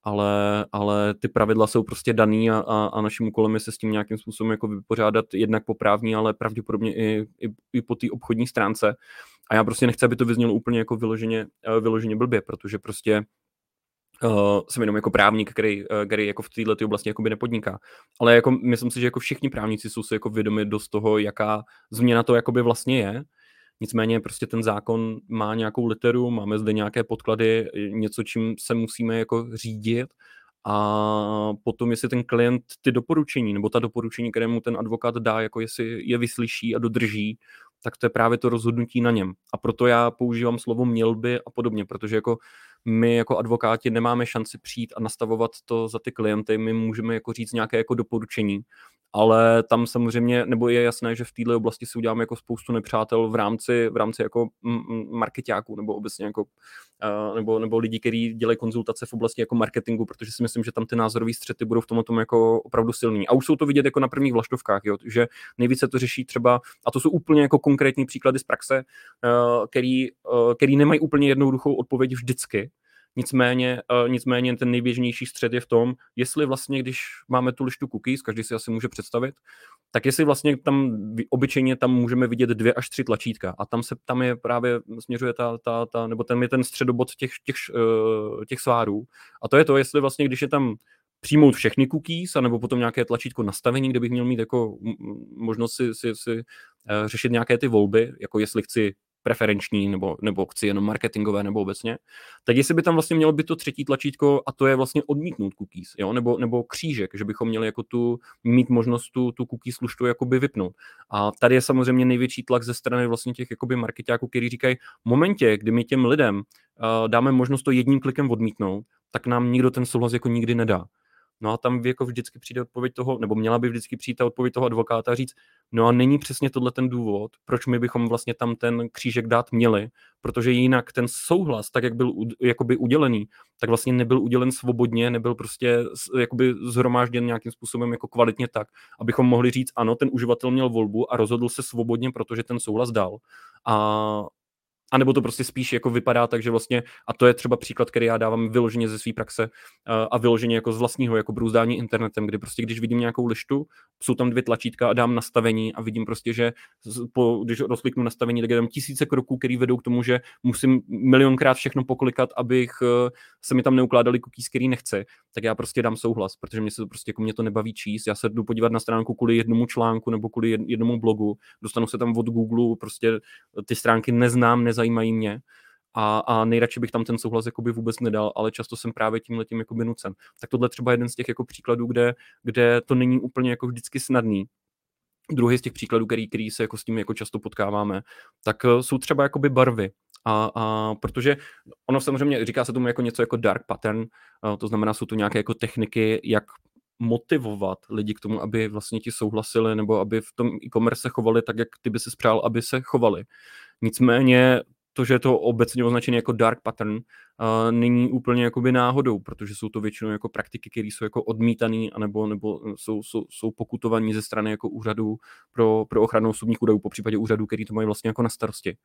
ale, ale ty pravidla jsou prostě daný a, a, a naším úkolem je se s tím nějakým způsobem jako vypořádat jednak po právní, ale pravděpodobně i, i, i po té obchodní stránce. A já prostě nechci, aby to vyznělo úplně jako vyloženě, eh, vyloženě blbě, protože prostě Uh, jsem jenom jako právník, který, uh, který jako v této oblasti jakoby nepodniká. Ale jako myslím si, že jako všichni právníci jsou si jako vědomi dost toho, jaká změna to jakoby vlastně je Nicméně prostě ten zákon má nějakou literu, máme zde nějaké podklady, něco, čím se musíme jako řídit a potom, jestli ten klient ty doporučení, nebo ta doporučení, které mu ten advokát dá, jako jestli je vyslyší a dodrží, tak to je právě to rozhodnutí na něm. A proto já používám slovo měl by a podobně, protože jako my jako advokáti nemáme šanci přijít a nastavovat to za ty klienty, my můžeme jako říct nějaké jako doporučení, ale tam samozřejmě, nebo je jasné, že v této oblasti si uděláme jako spoustu nepřátel v rámci, v rámci jako marketáků nebo obecně jako uh, nebo, nebo lidi, kteří dělají konzultace v oblasti jako marketingu, protože si myslím, že tam ty názorové střety budou v tomhle tom jako opravdu silný. A už jsou to vidět jako na prvních vlaštovkách, jo, že nejvíce to řeší třeba, a to jsou úplně jako konkrétní příklady z praxe, uh, který, uh, který nemají úplně jednoduchou odpověď vždycky, Nicméně, uh, nicméně ten nejběžnější střed je v tom, jestli vlastně, když máme tu lištu cookies, každý si asi může představit, tak jestli vlastně tam obyčejně tam můžeme vidět dvě až tři tlačítka a tam se tam je právě směřuje ta, ta, ta nebo ten je ten středobod těch, těch, uh, těch svárů. A to je to, jestli vlastně, když je tam přijmout všechny cookies, anebo potom nějaké tlačítko nastavení, kde bych měl mít jako možnost si, si, si uh, řešit nějaké ty volby, jako jestli chci preferenční, nebo, nebo chci jenom marketingové, nebo obecně, tak jestli by tam vlastně mělo být to třetí tlačítko a to je vlastně odmítnout cookies, jo? Nebo, nebo křížek, že bychom měli jako tu, mít možnost tu, tu cookies služtu jakoby vypnout. A tady je samozřejmě největší tlak ze strany vlastně těch jakoby marketáků, kteří říkají, v momentě, kdy my těm lidem uh, dáme možnost to jedním klikem odmítnout, tak nám nikdo ten souhlas jako nikdy nedá. No a tam jako vždycky přijde odpověď toho, nebo měla by vždycky přijít ta odpověď toho advokáta říct, no a není přesně tohle ten důvod, proč my bychom vlastně tam ten křížek dát měli, protože jinak ten souhlas, tak jak byl jakoby udělený, tak vlastně nebyl udělen svobodně, nebyl prostě jakoby zhromážděn nějakým způsobem jako kvalitně tak, abychom mohli říct, ano, ten uživatel měl volbu a rozhodl se svobodně, protože ten souhlas dal. A, a nebo to prostě spíš jako vypadá tak, že vlastně, a to je třeba příklad, který já dávám vyloženě ze své praxe eh, a vyloženě jako z vlastního, jako brůzdání internetem, kdy prostě když vidím nějakou lištu, jsou tam dvě tlačítka a dám nastavení a vidím prostě, že po, když rozkliknu nastavení, tak je tam tisíce kroků, které vedou k tomu, že musím milionkrát všechno poklikat, abych eh, se mi tam neukládali cookies, který nechce, tak já prostě dám souhlas, protože mě se to prostě jako mě to nebaví číst. Já se jdu podívat na stránku kvůli jednomu článku nebo kvůli jednomu blogu, dostanu se tam od Google, prostě ty stránky neznám, neznám nezajímají mě a, a nejradši bych tam ten souhlas jakoby vůbec nedal, ale často jsem právě tím letím jakoby nucen. Tak tohle třeba jeden z těch jako příkladů, kde, kde to není úplně jako vždycky snadný. Druhý z těch příkladů, který, který se jako s tím jako často potkáváme, tak eh, jsou třeba jakoby barvy. A, a protože ono samozřejmě říká se tomu jako něco jako dark pattern, a to znamená, jsou to nějaké jako techniky, jak motivovat lidi k tomu, aby vlastně ti souhlasili nebo aby v tom e-commerce se chovali tak, jak ty by si spřál, aby se chovali. Nicméně to, že je to obecně označené jako dark pattern, uh, není úplně jakoby náhodou, protože jsou to většinou jako praktiky, které jsou jako odmítané, anebo nebo jsou, jsou, jsou pokutovaní ze strany jako úřadů pro, pro ochranu osobních údajů, po případě úřadů, který to mají vlastně jako na starosti.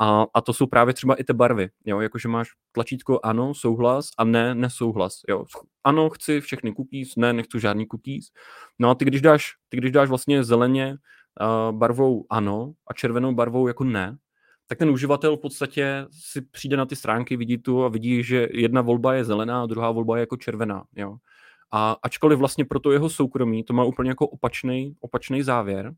A, a to jsou právě třeba i ty barvy, jo, jakože máš tlačítko ano, souhlas a ne, nesouhlas, jo. Ano, chci všechny cookies, ne, nechci žádný cookies. No a ty když dáš, ty když dáš vlastně zeleně barvou ano a červenou barvou jako ne, tak ten uživatel v podstatě si přijde na ty stránky, vidí tu a vidí, že jedna volba je zelená a druhá volba je jako červená. Jo. A ačkoliv vlastně pro to jeho soukromí to má úplně jako opačný, opačný závěr,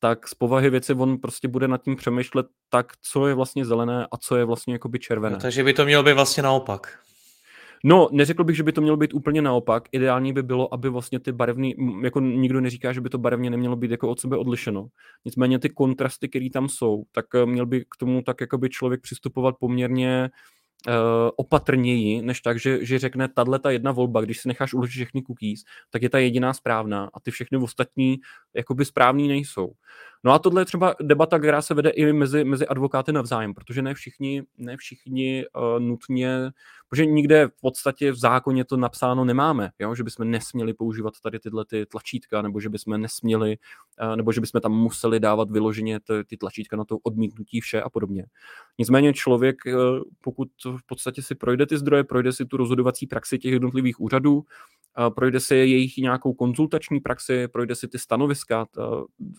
tak z povahy věci on prostě bude nad tím přemýšlet tak, co je vlastně zelené a co je vlastně jakoby červené. No, takže by to mělo být vlastně naopak. No, neřekl bych, že by to mělo být úplně naopak. Ideální by bylo, aby vlastně ty barevný, jako nikdo neříká, že by to barevně nemělo být jako od sebe odlišeno. Nicméně ty kontrasty, které tam jsou, tak eh, měl by k tomu tak jako by člověk přistupovat poměrně uh, opatrněji, než tak, že, že řekne, tahle ta jedna volba, když si necháš uložit všechny cookies, tak je ta jediná správná a ty všechny ostatní jakoby správný nejsou. No a tohle je třeba debata, která se vede i mezi, mezi advokáty navzájem, protože ne všichni, ne všichni uh, nutně, protože nikde v podstatě v zákoně to napsáno nemáme, jo? že bychom nesměli používat tady tyhle ty tlačítka, nebo že bychom nesměli, uh, nebo že bychom tam museli dávat vyloženě ty, ty tlačítka na to odmítnutí vše a podobně. Nicméně člověk, uh, pokud v podstatě si projde ty zdroje, projde si tu rozhodovací praxi těch jednotlivých úřadů, projde si jejich nějakou konzultační praxi, projde si ty stanoviska,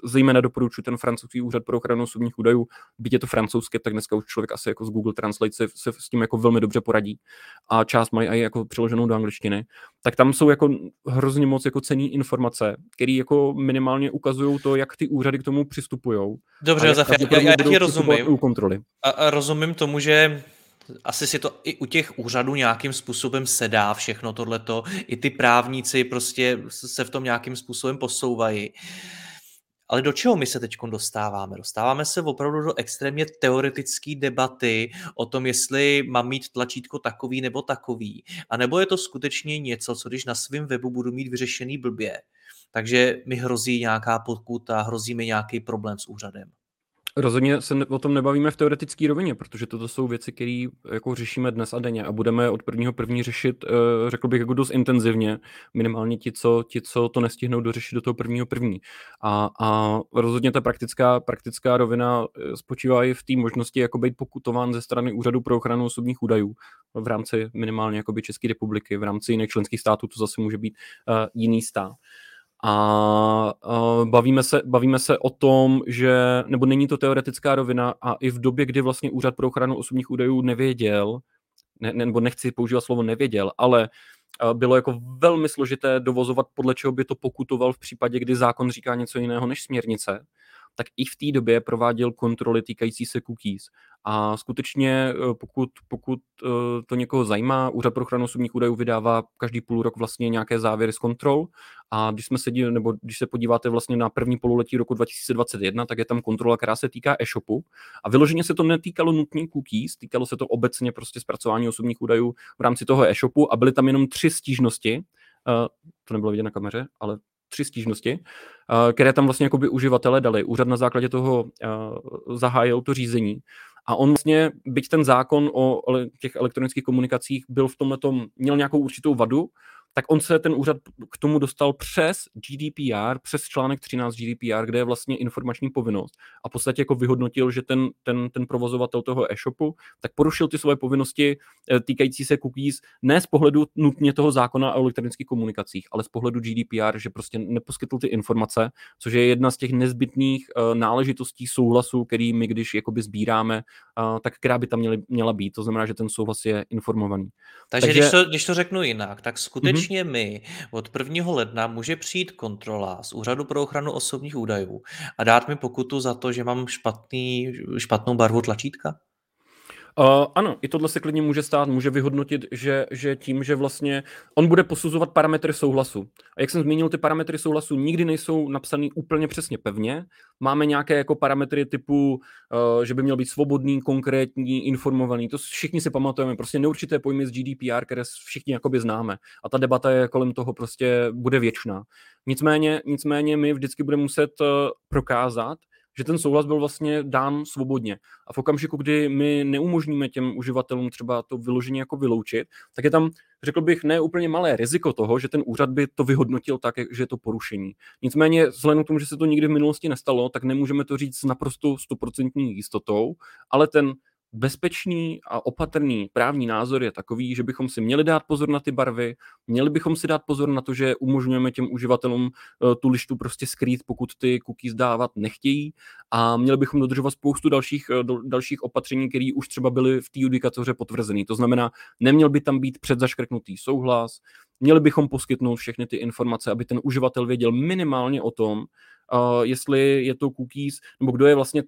zejména doporučuji ten francouzský úřad pro ochranu osobních údajů, byť je to francouzské, tak dneska už člověk asi jako z Google Translate se, se s tím jako velmi dobře poradí a část mají i jako přeloženou do angličtiny, tak tam jsou jako hrozně moc jako cený informace, které jako minimálně ukazují to, jak ty úřady k tomu přistupují. Dobře, Josef, já, já, já rozumím. kontroly. A, a rozumím tomu, že asi si to i u těch úřadů nějakým způsobem sedá všechno tohleto. I ty právníci prostě se v tom nějakým způsobem posouvají. Ale do čeho my se teď dostáváme? Dostáváme se opravdu do extrémně teoretické debaty o tom, jestli mám mít tlačítko takový nebo takový. A nebo je to skutečně něco, co když na svém webu budu mít vyřešený blbě, takže mi hrozí nějaká podkuta, hrozí mi nějaký problém s úřadem. Rozhodně se o tom nebavíme v teoretické rovině, protože toto jsou věci, které jako řešíme dnes a denně a budeme od prvního první řešit, eh, řekl bych, jako dost intenzivně, minimálně ti, co, ti, co to nestihnou dořešit do toho prvního první. A, a rozhodně ta praktická, praktická rovina eh, spočívá i v té možnosti jako být pokutován ze strany Úřadu pro ochranu osobních údajů v rámci minimálně České republiky, v rámci jiných členských států to zase může být uh, jiný stát. A uh, bavíme, se, bavíme se o tom, že, nebo není to teoretická rovina a i v době, kdy vlastně Úřad pro ochranu osobních údajů nevěděl, ne, nebo nechci používat slovo nevěděl, ale uh, bylo jako velmi složité dovozovat, podle čeho by to pokutoval v případě, kdy zákon říká něco jiného než směrnice, tak i v té době prováděl kontroly týkající se cookies. A skutečně, eh, pokud, pokud eh, to někoho zajímá, Úřad pro ochranu osobních údajů vydává každý půl rok vlastně nějaké závěry z kontrol. A když jsme se dívali, nebo když se podíváte vlastně na první pololetí roku 2021, tak je tam kontrola, která se týká e-shopu. A vyloženě se to netýkalo nutně cookies, týkalo se to obecně prostě zpracování osobních údajů v rámci toho e-shopu a byly tam jenom tři stížnosti to nebylo vidět na kameře, ale tři stížnosti, které tam vlastně jakoby uživatelé dali. Úřad na základě toho zahájil to řízení a on vlastně, byť ten zákon o těch elektronických komunikacích byl v tomhle měl nějakou určitou vadu, tak on se ten úřad k tomu dostal přes GDPR, přes článek 13 GDPR, kde je vlastně informační povinnost a v podstatě jako vyhodnotil, že ten, ten, ten provozovatel toho e-shopu tak porušil ty svoje povinnosti eh, týkající se cookies ne z pohledu nutně toho zákona o elektronických komunikacích, ale z pohledu GDPR, že prostě neposkytl ty informace, což je jedna z těch nezbytných uh, náležitostí souhlasu, který my, když jakoby sbíráme, uh, tak která by tam měly, měla být. To znamená, že ten souhlas je informovaný. Takže, Takže když, to, když to řeknu jinak, tak skutečně skutečně my od 1. ledna může přijít kontrola z Úřadu pro ochranu osobních údajů a dát mi pokutu za to, že mám špatný, špatnou barvu tlačítka? Uh, ano, i tohle se klidně může stát, může vyhodnotit, že, že tím, že vlastně on bude posuzovat parametry souhlasu. A jak jsem zmínil, ty parametry souhlasu nikdy nejsou napsané úplně přesně pevně. Máme nějaké jako parametry typu, uh, že by měl být svobodný, konkrétní, informovaný. To všichni si pamatujeme, prostě neurčité pojmy z GDPR, které všichni jakoby známe. A ta debata je kolem toho prostě bude věčná. Nicméně, nicméně my vždycky budeme muset uh, prokázat, že ten souhlas byl vlastně dán svobodně. A v okamžiku, kdy my neumožníme těm uživatelům třeba to vyloženě jako vyloučit, tak je tam, řekl bych, ne úplně malé riziko toho, že ten úřad by to vyhodnotil tak, že je to porušení. Nicméně, vzhledem k tomu, že se to nikdy v minulosti nestalo, tak nemůžeme to říct s naprosto stoprocentní jistotou, ale ten bezpečný a opatrný právní názor je takový, že bychom si měli dát pozor na ty barvy, měli bychom si dát pozor na to, že umožňujeme těm uživatelům eh, tu lištu prostě skrýt, pokud ty cookies dávat nechtějí a měli bychom dodržovat spoustu dalších, eh, dalších opatření, které už třeba byly v té judikatoře potvrzené. To znamená, neměl by tam být předzaškrtnutý souhlas, měli bychom poskytnout všechny ty informace, aby ten uživatel věděl minimálně o tom, uh, jestli je to cookies, nebo kdo je vlastně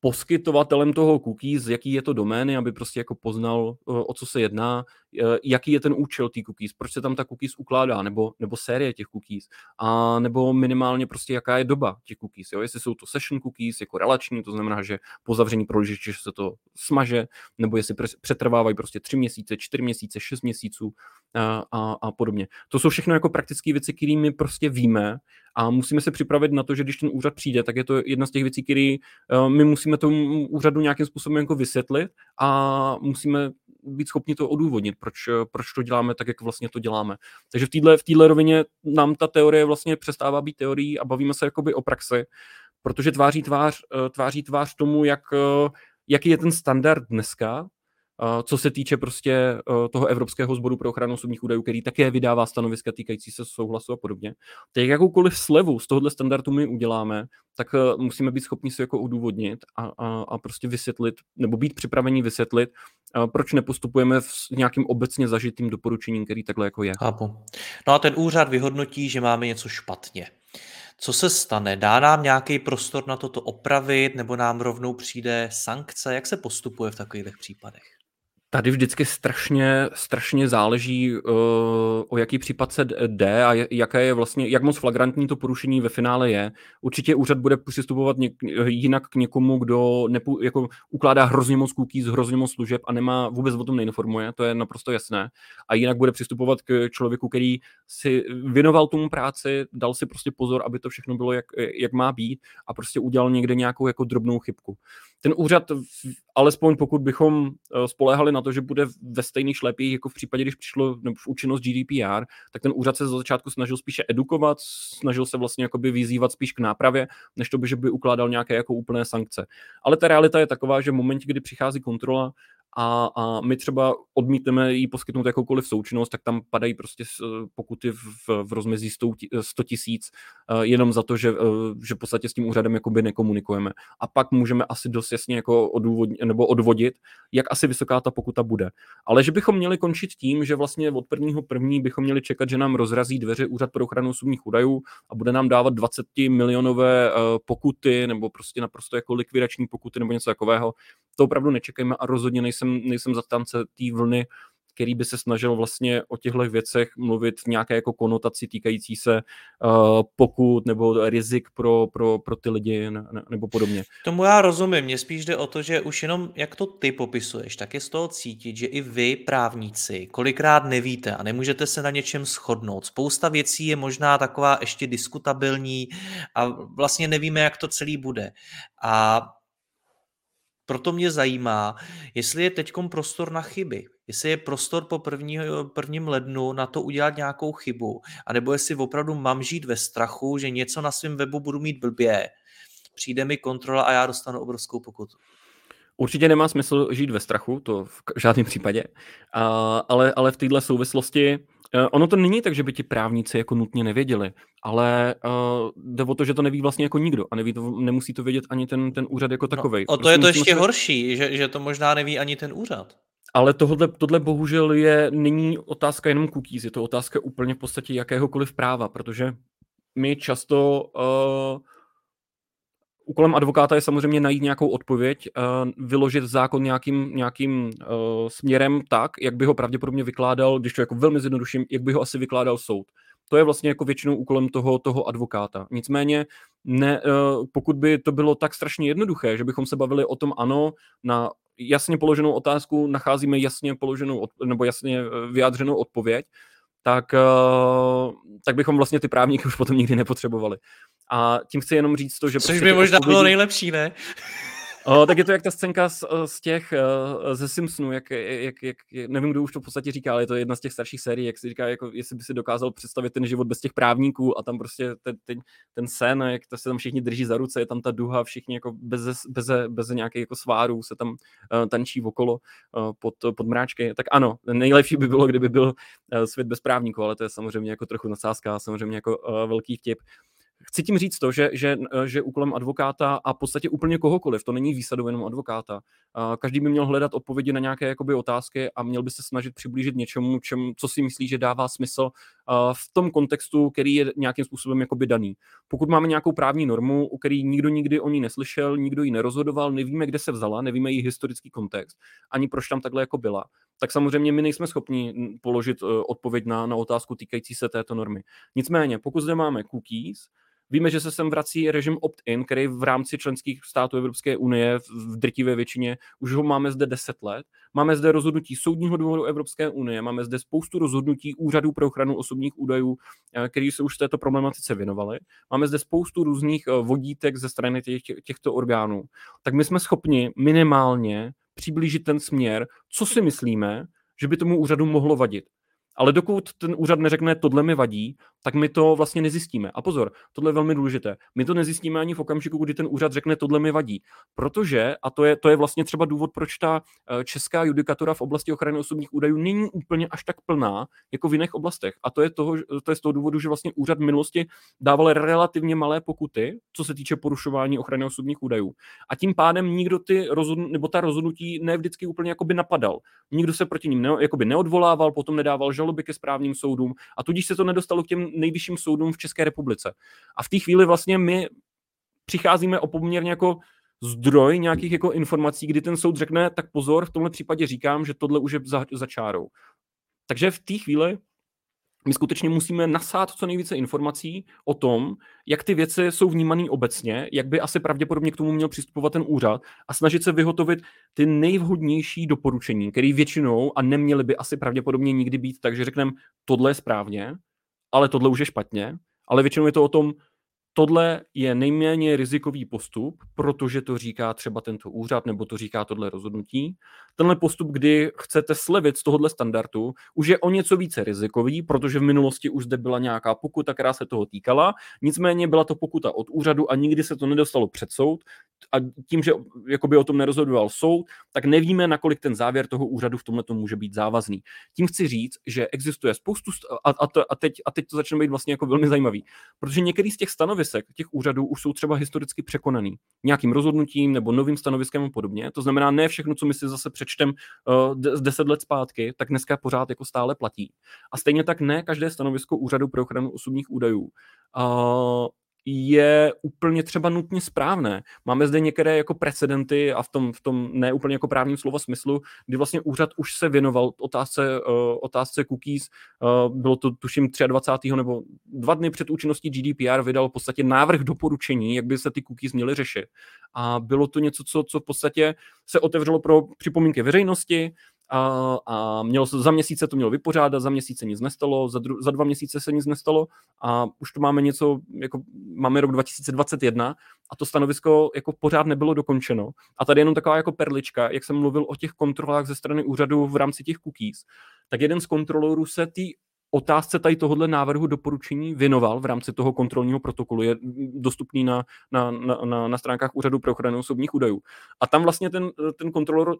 poskytovatelem toho cookies, jaký je to domény, aby prostě jako poznal, eh, o co se jedná, eh, jaký je ten účel té cookies, proč se tam ta cookies ukládá, nebo, nebo série těch cookies, a nebo minimálně prostě jaká je doba těch cookies, jo? jestli jsou to session cookies jako relační, to znamená, že po zavření prohlížeče se to smaže, nebo jestli přetrvávají prostě tři měsíce, čtyři měsíce, šest měsíců a, a, a podobně. To jsou všechno jako praktické věci, které prostě víme a musíme se připravit na to, že když ten úřad přijde, tak je to jedna z těch věcí, které uh, my musíme tomu úřadu nějakým způsobem jako vysvětlit a musíme být schopni to odůvodnit, proč, proč to děláme tak, jak vlastně to děláme. Takže v téhle v téhle rovině nám ta teorie vlastně přestává být teorií a bavíme se jakoby o praxi, protože tváří tvář, eh, tváří tvář tomu, jak, eh, jaký je ten standard dneska, co se týče prostě eh, toho Evropského sboru pro ochranu osobních údajů, který také vydává stanoviska týkající se souhlasu a podobně. Tak jakoukoliv slevu z tohohle standardu my uděláme, tak eh, musíme být schopni si jako udůvodnit a, a, a prostě vysvětlit, nebo být připraveni vysvětlit, proč nepostupujeme s nějakým obecně zažitým doporučením, který takhle jako je. Chápu. No a ten úřad vyhodnotí, že máme něco špatně. Co se stane? Dá nám nějaký prostor na toto opravit, nebo nám rovnou přijde sankce? Jak se postupuje v takových případech? Tady vždycky strašně, strašně záleží, uh, o jaký případ se jde a jaké je vlastně, jak moc flagrantní to porušení ve finále je. Určitě úřad bude přistupovat něk, jinak k někomu, kdo nepu, jako ukládá hrozně moc cookies, hrozně moc služeb a nemá vůbec o tom neinformuje, to je naprosto jasné. A jinak bude přistupovat k člověku, který si věnoval tomu práci, dal si prostě pozor, aby to všechno bylo, jak, jak má být a prostě udělal někde nějakou jako drobnou chybku ten úřad, alespoň pokud bychom eh, spolehali na to, že bude ve stejných šlepích, jako v případě, když přišlo v účinnost GDPR, tak ten úřad se za začátku snažil spíše edukovat, snažil se vlastně jakoby vyzývat spíš k nápravě, než to by, že by ukládal nějaké jako úplné sankce. Ale ta realita je taková, že v momentě, kdy přichází kontrola, a, a my třeba odmítneme jí poskytnout jakoukoliv součinnost, tak tam padají prostě pokuty v, v rozmezí 100 tisíc eh, jenom za to, že, eh, že v podstatě s tím úřadem jakoby nekomunikujeme. A pak můžeme asi dost jasně jako odůvodnit, nebo odvodit, jak asi vysoká ta pokuta bude. Ale že bychom měli končit tím, že vlastně od prvního první bychom měli čekat, že nám rozrazí dveře Úřad pro ochranu osobních údajů a bude nám dávat 20 milionové eh, pokuty nebo prostě naprosto jako likvidační pokuty nebo něco takového, to opravdu nečekejme a rozhodně nejsem, nejsem zastánce té vlny který by se snažil vlastně o těchto věcech mluvit v nějaké jako konotaci týkající se uh, pokud nebo rizik pro, pro, pro ty lidi ne, nebo podobně. Tomu já rozumím. Mně spíš jde o to, že už jenom jak to ty popisuješ, tak je z toho cítit, že i vy, právníci, kolikrát nevíte a nemůžete se na něčem shodnout. Spousta věcí je možná taková ještě diskutabilní a vlastně nevíme, jak to celý bude. A proto mě zajímá, jestli je teď prostor na chyby, jestli je prostor po první, prvním lednu na to udělat nějakou chybu, anebo jestli opravdu mám žít ve strachu, že něco na svém webu budu mít blbě, přijde mi kontrola a já dostanu obrovskou pokutu. Určitě nemá smysl žít ve strachu, to v žádném případě, ale, ale v této souvislosti ono to není tak, že by ti právníci jako nutně nevěděli, ale uh, jde o to, že to neví vlastně jako nikdo a neví to, nemusí to vědět ani ten, ten úřad jako takový. No, o to prostě je to ještě se... horší, že, že to možná neví ani ten úřad. Ale tohle, tohle bohužel je, není otázka jenom cookies, je to otázka úplně v podstatě jakéhokoliv práva, protože my často uh, Úkolem advokáta je samozřejmě najít nějakou odpověď, uh, vyložit zákon nějakým, nějakým uh, směrem tak, jak by ho pravděpodobně vykládal, když to jako velmi zjednoduším, jak by ho asi vykládal soud. To je vlastně jako většinou úkolem toho, toho advokáta. Nicméně, ne, uh, pokud by to bylo tak strašně jednoduché, že bychom se bavili o tom, ano, na jasně položenou otázku nacházíme jasně položenou nebo jasně vyjádřenou odpověď, tak, tak bychom vlastně ty právníky už potom nikdy nepotřebovali. A tím chci jenom říct to, že... Což prostě by možná bylo nejlepší, ne? O, tak je to jak ta scénka z, z těch, ze Simpsonů, jak, jak, jak, nevím, kdo už to v podstatě říká, ale je to jedna z těch starších sérií, jak si říká, jako, jestli by si dokázal představit ten život bez těch právníků a tam prostě ten, ten, ten sen, jak to se tam všichni drží za ruce, je tam ta duha, všichni jako bez, bez, bez nějakých jako svárů se tam uh, tančí okolo uh, pod, pod mráčky. Tak ano, nejlepší by bylo, kdyby byl uh, svět bez právníků, ale to je samozřejmě jako trochu nadsázka, samozřejmě jako uh, velký vtip. Chci tím říct to, že, že, že úkolem advokáta a v podstatě úplně kohokoliv, to není výsadou jenom advokáta, každý by měl hledat odpovědi na nějaké jakoby, otázky a měl by se snažit přiblížit něčemu, čem, co si myslí, že dává smysl v tom kontextu, který je nějakým způsobem jakoby daný. Pokud máme nějakou právní normu, o který nikdo nikdy o ní neslyšel, nikdo ji nerozhodoval, nevíme, kde se vzala, nevíme její historický kontext, ani proč tam takhle jako byla, tak samozřejmě my nejsme schopni položit e, odpověď na, na otázku týkající se této normy. Nicméně, pokud zde máme cookies, Víme, že se sem vrací režim opt-in, který v rámci členských států Evropské unie v drtivé většině už ho máme zde 10 let. Máme zde rozhodnutí Soudního dvoru Evropské unie, máme zde spoustu rozhodnutí úřadů pro ochranu osobních údajů, eh, který se už této problematice věnovali. Máme zde spoustu různých eh, vodítek ze strany těch, těchto orgánů. Tak my jsme schopni minimálně přiblížit ten směr, co si myslíme, že by tomu úřadu mohlo vadit. Ale dokud ten úřad neřekne, tohle mi vadí, tak my to vlastně nezjistíme. A pozor, tohle je velmi důležité. My to nezjistíme ani v okamžiku, kdy ten úřad řekne, tohle mi vadí. Protože, a to je, to je vlastně třeba důvod, proč ta eh, česká judikatura v oblasti ochrany osobních údajů není úplně až tak plná, jako v jiných oblastech. A to je, toho, to je z toho důvodu, že vlastně úřad v minulosti dával relativně malé pokuty, co se týče porušování ochrany osobních údajů. A tím pádem nikdo ty rozhodn- nebo ta rozhodnutí ne vždycky úplně napadal. Nikdo se proti ním ne, neodvolával, potom nedával žaloby ke správním soudům a tudíž se to nedostalo k těm nejvyšším soudům v České republice. A v té chvíli vlastně my přicházíme o poměrně jako zdroj nějakých jako informací, kdy ten soud řekne, tak pozor, v tomhle případě říkám, že tohle už je za, za čárou. Takže v té chvíli my skutečně musíme nasát co nejvíce informací o tom, jak ty věci jsou vnímané obecně, jak by asi pravděpodobně k tomu měl přistupovat ten úřad a snažit se vyhotovit ty nejvhodnější doporučení, které většinou a neměly by asi pravděpodobně nikdy být tak, že řekneme, tohle je správně, ale tohle už je špatně, ale většinou je to o tom, tohle je nejméně rizikový postup, protože to říká třeba tento úřad nebo to říká tohle rozhodnutí. Tenhle postup, kdy chcete slevit z tohohle standardu, už je o něco více rizikový, protože v minulosti už zde byla nějaká pokuta, která se toho týkala, nicméně byla to pokuta od úřadu a nikdy se to nedostalo před soud a tím, že jakoby o tom nerozhodoval soud, tak nevíme, nakolik ten závěr toho úřadu v tomhle může být závazný. Tím chci říct, že existuje spoustu, a, a, to, a, teď, a teď to začne být vlastně jako velmi zajímavý, protože některý z těch stanovisek těch úřadů už jsou třeba historicky překonaný nějakým rozhodnutím nebo novým stanoviskem a podobně. To znamená, ne všechno, co my si zase přečtem uh, z deset let zpátky, tak dneska pořád jako stále platí. A stejně tak ne každé stanovisko úřadu pro ochranu osobních údajů uh, je úplně třeba nutně správné. Máme zde některé jako precedenty a v tom, v tom ne úplně jako právním slova smyslu, kdy vlastně úřad už se věnoval otázce, uh, otázce cookies. Uh, bylo to tuším 23. nebo dva dny před účinností GDPR vydal v podstatě návrh doporučení, jak by se ty cookies měly řešit. A bylo to něco, co, co v podstatě se otevřelo pro připomínky veřejnosti, a, a mělo se, za měsíce to mělo vypořádat, za měsíce nic nestalo, za, dru, za dva měsíce se nic nestalo a už to máme něco, jako máme rok 2021 a to stanovisko jako pořád nebylo dokončeno. A tady jenom taková jako perlička, jak jsem mluvil o těch kontrolách ze strany úřadu v rámci těch cookies, tak jeden z kontrolorů se tý otázce tady tohohle návrhu doporučení věnoval v rámci toho kontrolního protokolu. Je dostupný na, na, na, na stránkách Úřadu pro ochranu osobních údajů. A tam vlastně ten, ten kontrolor uh,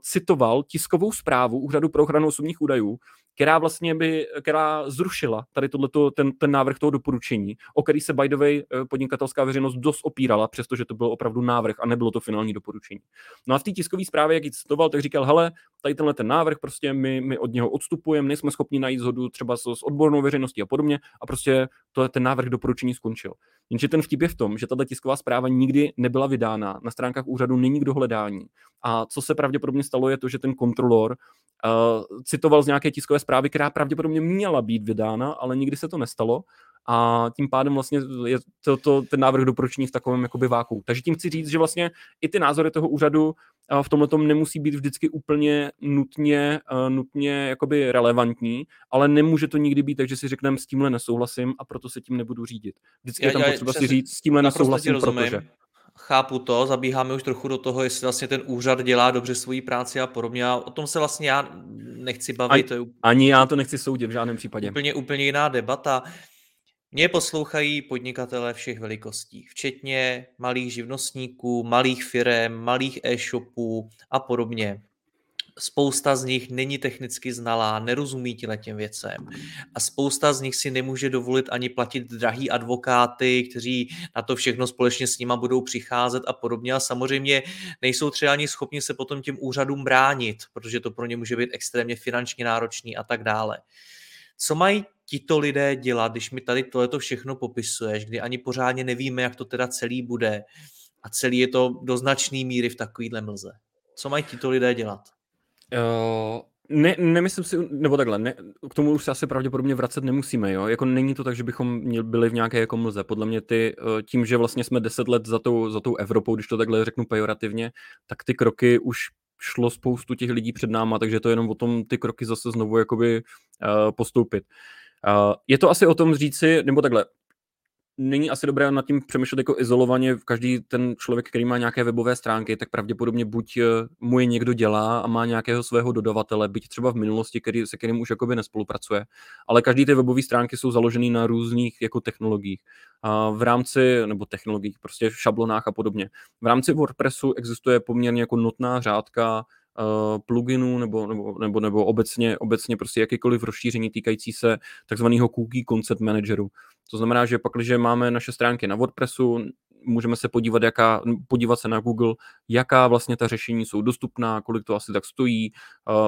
citoval tiskovou zprávu Úřadu pro ochranu osobních údajů, která vlastně by, která zrušila tady tohleto, ten, ten návrh toho doporučení, o který se by the way eh, podnikatelská veřejnost dost opírala, přestože to byl opravdu návrh a nebylo to finální doporučení. No a v té tiskové zprávě, jak ji citoval, tak říkal, hele, tady tenhle ten návrh, prostě my, my od něho odstupujeme, nejsme schopni najít zhodu třeba s, s odbornou veřejností a podobně a prostě to, ten návrh doporučení skončil. Jenže ten vtip je v tom, že tato tisková zpráva nikdy nebyla vydána, na stránkách úřadu není k dohledání. A co se pravděpodobně stalo, je to, že ten kontrolor uh, citoval z nějaké tiskové zprávy, která pravděpodobně měla být vydána, ale nikdy se to nestalo a tím pádem vlastně je to, to ten návrh doporučení v takovém jakoby váku. Takže tím chci říct, že vlastně i ty názory toho úřadu v tomhle tom nemusí být vždycky úplně nutně, nutně jakoby relevantní, ale nemůže to nikdy být tak, že si řekneme s tímhle nesouhlasím a proto se tím nebudu řídit. Vždycky já, je tam potřeba si říct s tímhle nesouhlasím, protože chápu to, zabíháme už trochu do toho, jestli vlastně ten úřad dělá dobře svoji práci a podobně. A o tom se vlastně já nechci bavit. Ani, to je ani já to nechci soudit v žádném případě. Úplně, úplně jiná debata. Mě poslouchají podnikatele všech velikostí, včetně malých živnostníků, malých firm, malých e-shopů a podobně. Spousta z nich není technicky znalá, nerozumí těm věcem a spousta z nich si nemůže dovolit ani platit drahý advokáty, kteří na to všechno společně s nima budou přicházet a podobně a samozřejmě nejsou třeba ani schopni se potom těm úřadům bránit, protože to pro ně může být extrémně finančně náročný a tak dále. Co mají tito lidé dělat, když mi tady tohleto všechno popisuješ, kdy ani pořádně nevíme, jak to teda celý bude a celý je to do značné míry v takovýhle mlze. Co mají tito lidé dělat? Uh, ne, nemyslím si, nebo takhle, ne, k tomu už se asi pravděpodobně vracet nemusíme, jo, jako není to tak, že bychom byli v nějaké jako mlze, podle mě ty, uh, tím, že vlastně jsme deset let za tou, za tou Evropou, když to takhle řeknu pejorativně, tak ty kroky už šlo spoustu těch lidí před náma, takže to je jenom o tom ty kroky zase znovu jakoby uh, postoupit. Uh, je to asi o tom říci, nebo takhle, není asi dobré nad tím přemýšlet jako izolovaně. Každý ten člověk, který má nějaké webové stránky, tak pravděpodobně buď eh, mu je někdo dělá a má nějakého svého dodavatele, byť třeba v minulosti, který, se kterým už jakoby nespolupracuje. Ale každý ty webové stránky jsou založeny na různých jako technologiích. A v rámci, nebo technologiích, prostě v šablonách a podobně. V rámci WordPressu existuje poměrně jako nutná řádka pluginů nebo, nebo, nebo, nebo obecně, obecně prostě jakýkoliv rozšíření týkající se takzvaného cookie concept manageru. To znamená, že pak, když máme naše stránky na WordPressu, můžeme se podívat, jaká, podívat se na Google, jaká vlastně ta řešení jsou dostupná, kolik to asi tak stojí.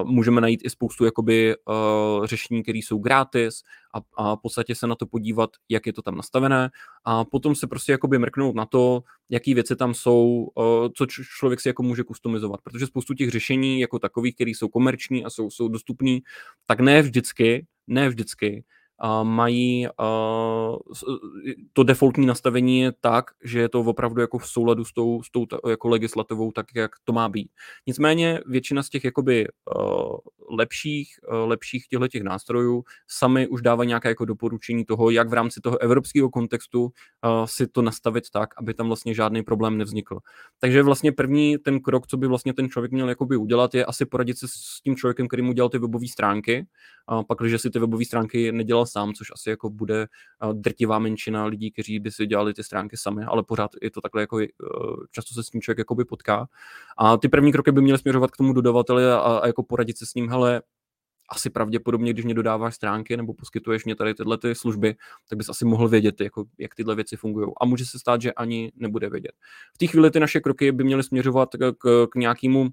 Uh, můžeme najít i spoustu jakoby, uh, řešení, které jsou gratis a, a v podstatě se na to podívat, jak je to tam nastavené a potom se prostě jakoby mrknout na to, jaký věci tam jsou, uh, co č- člověk si jako může customizovat, protože spoustu těch řešení jako takových, které jsou komerční a jsou, jsou dostupné, tak ne vždycky, ne vždycky mají to defaultní nastavení je tak, že je to opravdu jako v souladu s tou, s tou jako legislativou, tak jak to má být. Nicméně většina z těch jakoby lepších, lepších těchto těch nástrojů sami už dávají nějaké jako doporučení toho, jak v rámci toho evropského kontextu si to nastavit tak, aby tam vlastně žádný problém nevznikl. Takže vlastně první ten krok, co by vlastně ten člověk měl jakoby udělat, je asi poradit se s tím člověkem, který mu dělal ty webové stránky. Pak, když si ty webové stránky nedělal sám, což asi jako bude eh, drtivá menšina lidí, kteří by si dělali ty stránky sami, ale pořád je to takhle jako eh, často se s tím člověk jakoby potká. A ty první kroky by měly směřovat k tomu dodavateli a, a jako poradit se s ním, hele, asi pravděpodobně, když mě dodáváš stránky nebo poskytuješ mě tady tyhle ty služby, tak bys asi mohl vědět, jako, jak tyhle věci fungují. A může se stát, že ani nebude vědět. V té chvíli ty naše kroky by měly směřovat k, k, k nějakému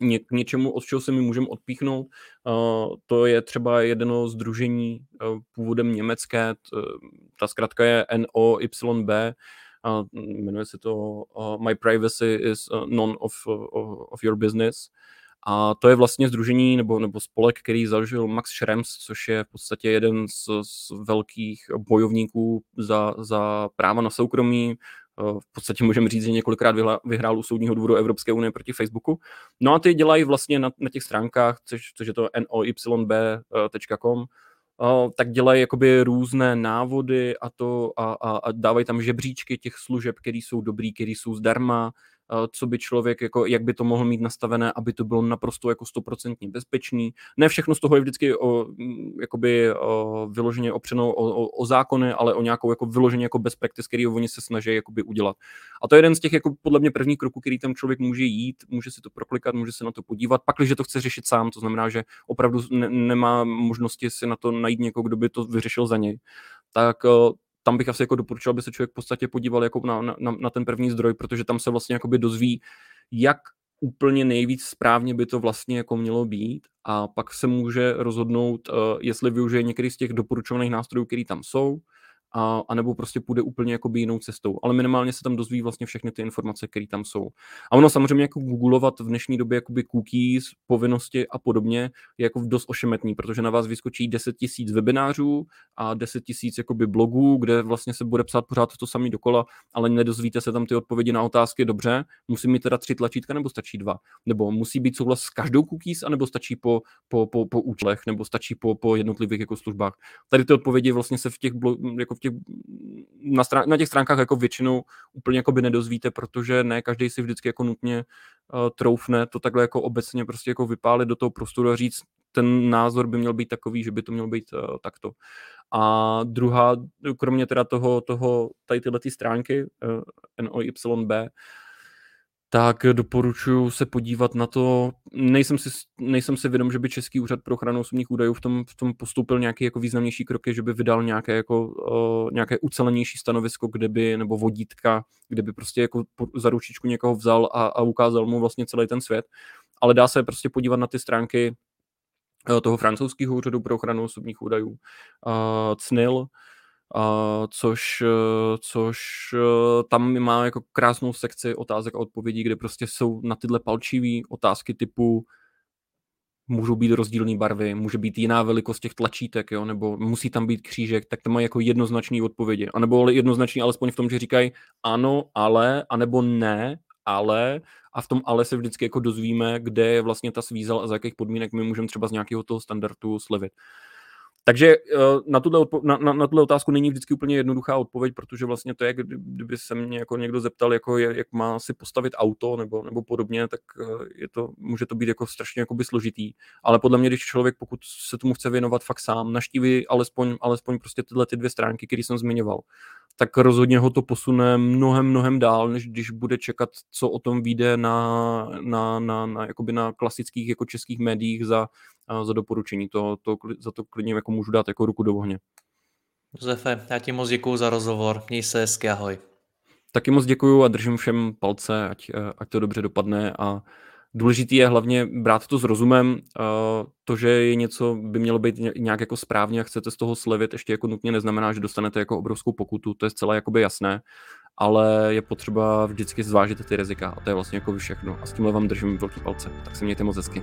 ně, k něčemu, od čeho se my můžeme odpíchnout. Uh, to je třeba jedno združení uh, původem německé, t, ta zkratka je NOYB, uh, jmenuje se to uh, My Privacy is None of, uh, of Your Business. A to je vlastně združení nebo, nebo spolek, který založil Max Schrems, což je v podstatě jeden z, z velkých bojovníků za, za práva na soukromí, v podstatě můžeme říct, že několikrát vyhrál u soudního dvoru Evropské unie proti Facebooku. No a ty dělají vlastně na, na těch stránkách, což, což je to noyb.com, tak dělají jakoby různé návody a to a, a, a dávají tam žebříčky těch služeb, které jsou dobrý, které jsou zdarma, Eh, co by člověk, jako, jak by to mohl mít nastavené, aby to bylo naprosto jako stoprocentně bezpečný. Ne všechno z toho je vždycky o, mm, jakoby, o, vyloženě opřeno o, o, o, zákony, ale o nějakou jako vyloženě jako best practice, který oni se snaží jakoby udělat. A to je jeden z těch jako podle mě prvních kroků, který tam člověk může jít, může si to proklikat, může se na to podívat, pak, když to chce řešit sám, to znamená, že opravdu ne, nemá možnosti si na to najít někoho, kdo by to vyřešil za něj, tak eh, tam bych asi jako doporučil, aby se člověk v podstatě podíval jako na, na, na ten první zdroj, protože tam se vlastně jakoby dozví, jak úplně nejvíc správně by to vlastně jako mělo být. A pak se může rozhodnout, uh, jestli využije některý z těch doporučovaných nástrojů, které tam jsou, a, a nebo prostě půjde úplně jakoby jinou cestou. Ale minimálně se tam dozví vlastně všechny ty informace, které tam jsou. A ono samozřejmě jako googlovat v dnešní době jakoby cookies, povinnosti a podobně je jako dost ošemetný, protože na vás vyskočí 10 tisíc webinářů a 10 tisíc jakoby blogů, kde vlastně se bude psát pořád to samý dokola, ale nedozvíte se tam ty odpovědi na otázky dobře. Musí mít teda tři tlačítka nebo stačí dva? Nebo musí být souhlas s každou cookies, anebo stačí po, po, po, po účlech, nebo stačí po, po jednotlivých jako službách. Tady ty odpovědi vlastně se v těch, blog, jako v těch, na, strán, na těch stránkách jako většinou úplně jako by nedozvíte, protože ne každý si vždycky jako nutně uh, troufne to takhle jako obecně prostě jako vypálit do toho prostoru a říct, ten názor by měl být takový, že by to mělo být uh, takto. A druhá, kromě teda toho, toho tady tyhle ty stránky uh, NOYB, tak doporučuji se podívat na to. Nejsem si, nejsem si vědom, že by Český úřad pro ochranu osobních údajů v tom, v tom postoupil nějaký jako významnější kroky, že by vydal nějaké, jako, uh, nějaké ucelenější stanovisko, kde by, nebo vodítka, kde by prostě jako za ručičku někoho vzal a, a ukázal mu vlastně celý ten svět. Ale dá se prostě podívat na ty stránky uh, toho francouzského úřadu pro ochranu osobních údajů, uh, CNIL, Uh, což, uh, což uh, tam má jako krásnou sekci otázek a odpovědí, kde prostě jsou na tyhle palčivé otázky typu můžou být rozdílné barvy, může být jiná velikost těch tlačítek, jo, nebo musí tam být křížek, tak to mají jako jednoznačné odpovědi. A nebo jednoznačný alespoň v tom, že říkají ano, ale, anebo ne, ale a v tom ale se vždycky jako dozvíme, kde je vlastně ta svízel a za jakých podmínek my můžeme třeba z nějakého toho standardu slevit. Takže eh, na tuhle, na, na, na tuhle otázku není vždycky úplně jednoduchá odpověď, protože vlastně to je, kdyby se mě jako někdo zeptal, jako je, jak má si postavit auto nebo, nebo podobně, tak eh, je to, může to být jako strašně jakoby složitý. Ale podle mě, když člověk, pokud se tomu chce věnovat fakt sám, naštíví alespoň, alespoň prostě tyhle ty dvě stránky, které jsem zmiňoval, tak rozhodně ho to posune mnohem, mnohem dál, než když bude čekat, co o tom vyjde na, na, na, na, jakoby na klasických jako českých médiích za, za doporučení. To, to, za to klidně jako můžu dát jako ruku do ohně. Josefe, já ti moc děkuji za rozhovor. Měj se hezky, ahoj. Taky moc děkuji a držím všem palce, ať, ať to dobře dopadne a důležitý je hlavně brát to s rozumem. To, že je něco by mělo být nějak jako správně a chcete z toho slevit, ještě jako nutně neznamená, že dostanete jako obrovskou pokutu, to je zcela jakoby jasné, ale je potřeba vždycky zvážit ty rizika a to je vlastně jako všechno. A s tímhle vám držím velký palce, tak se mějte moc hezky.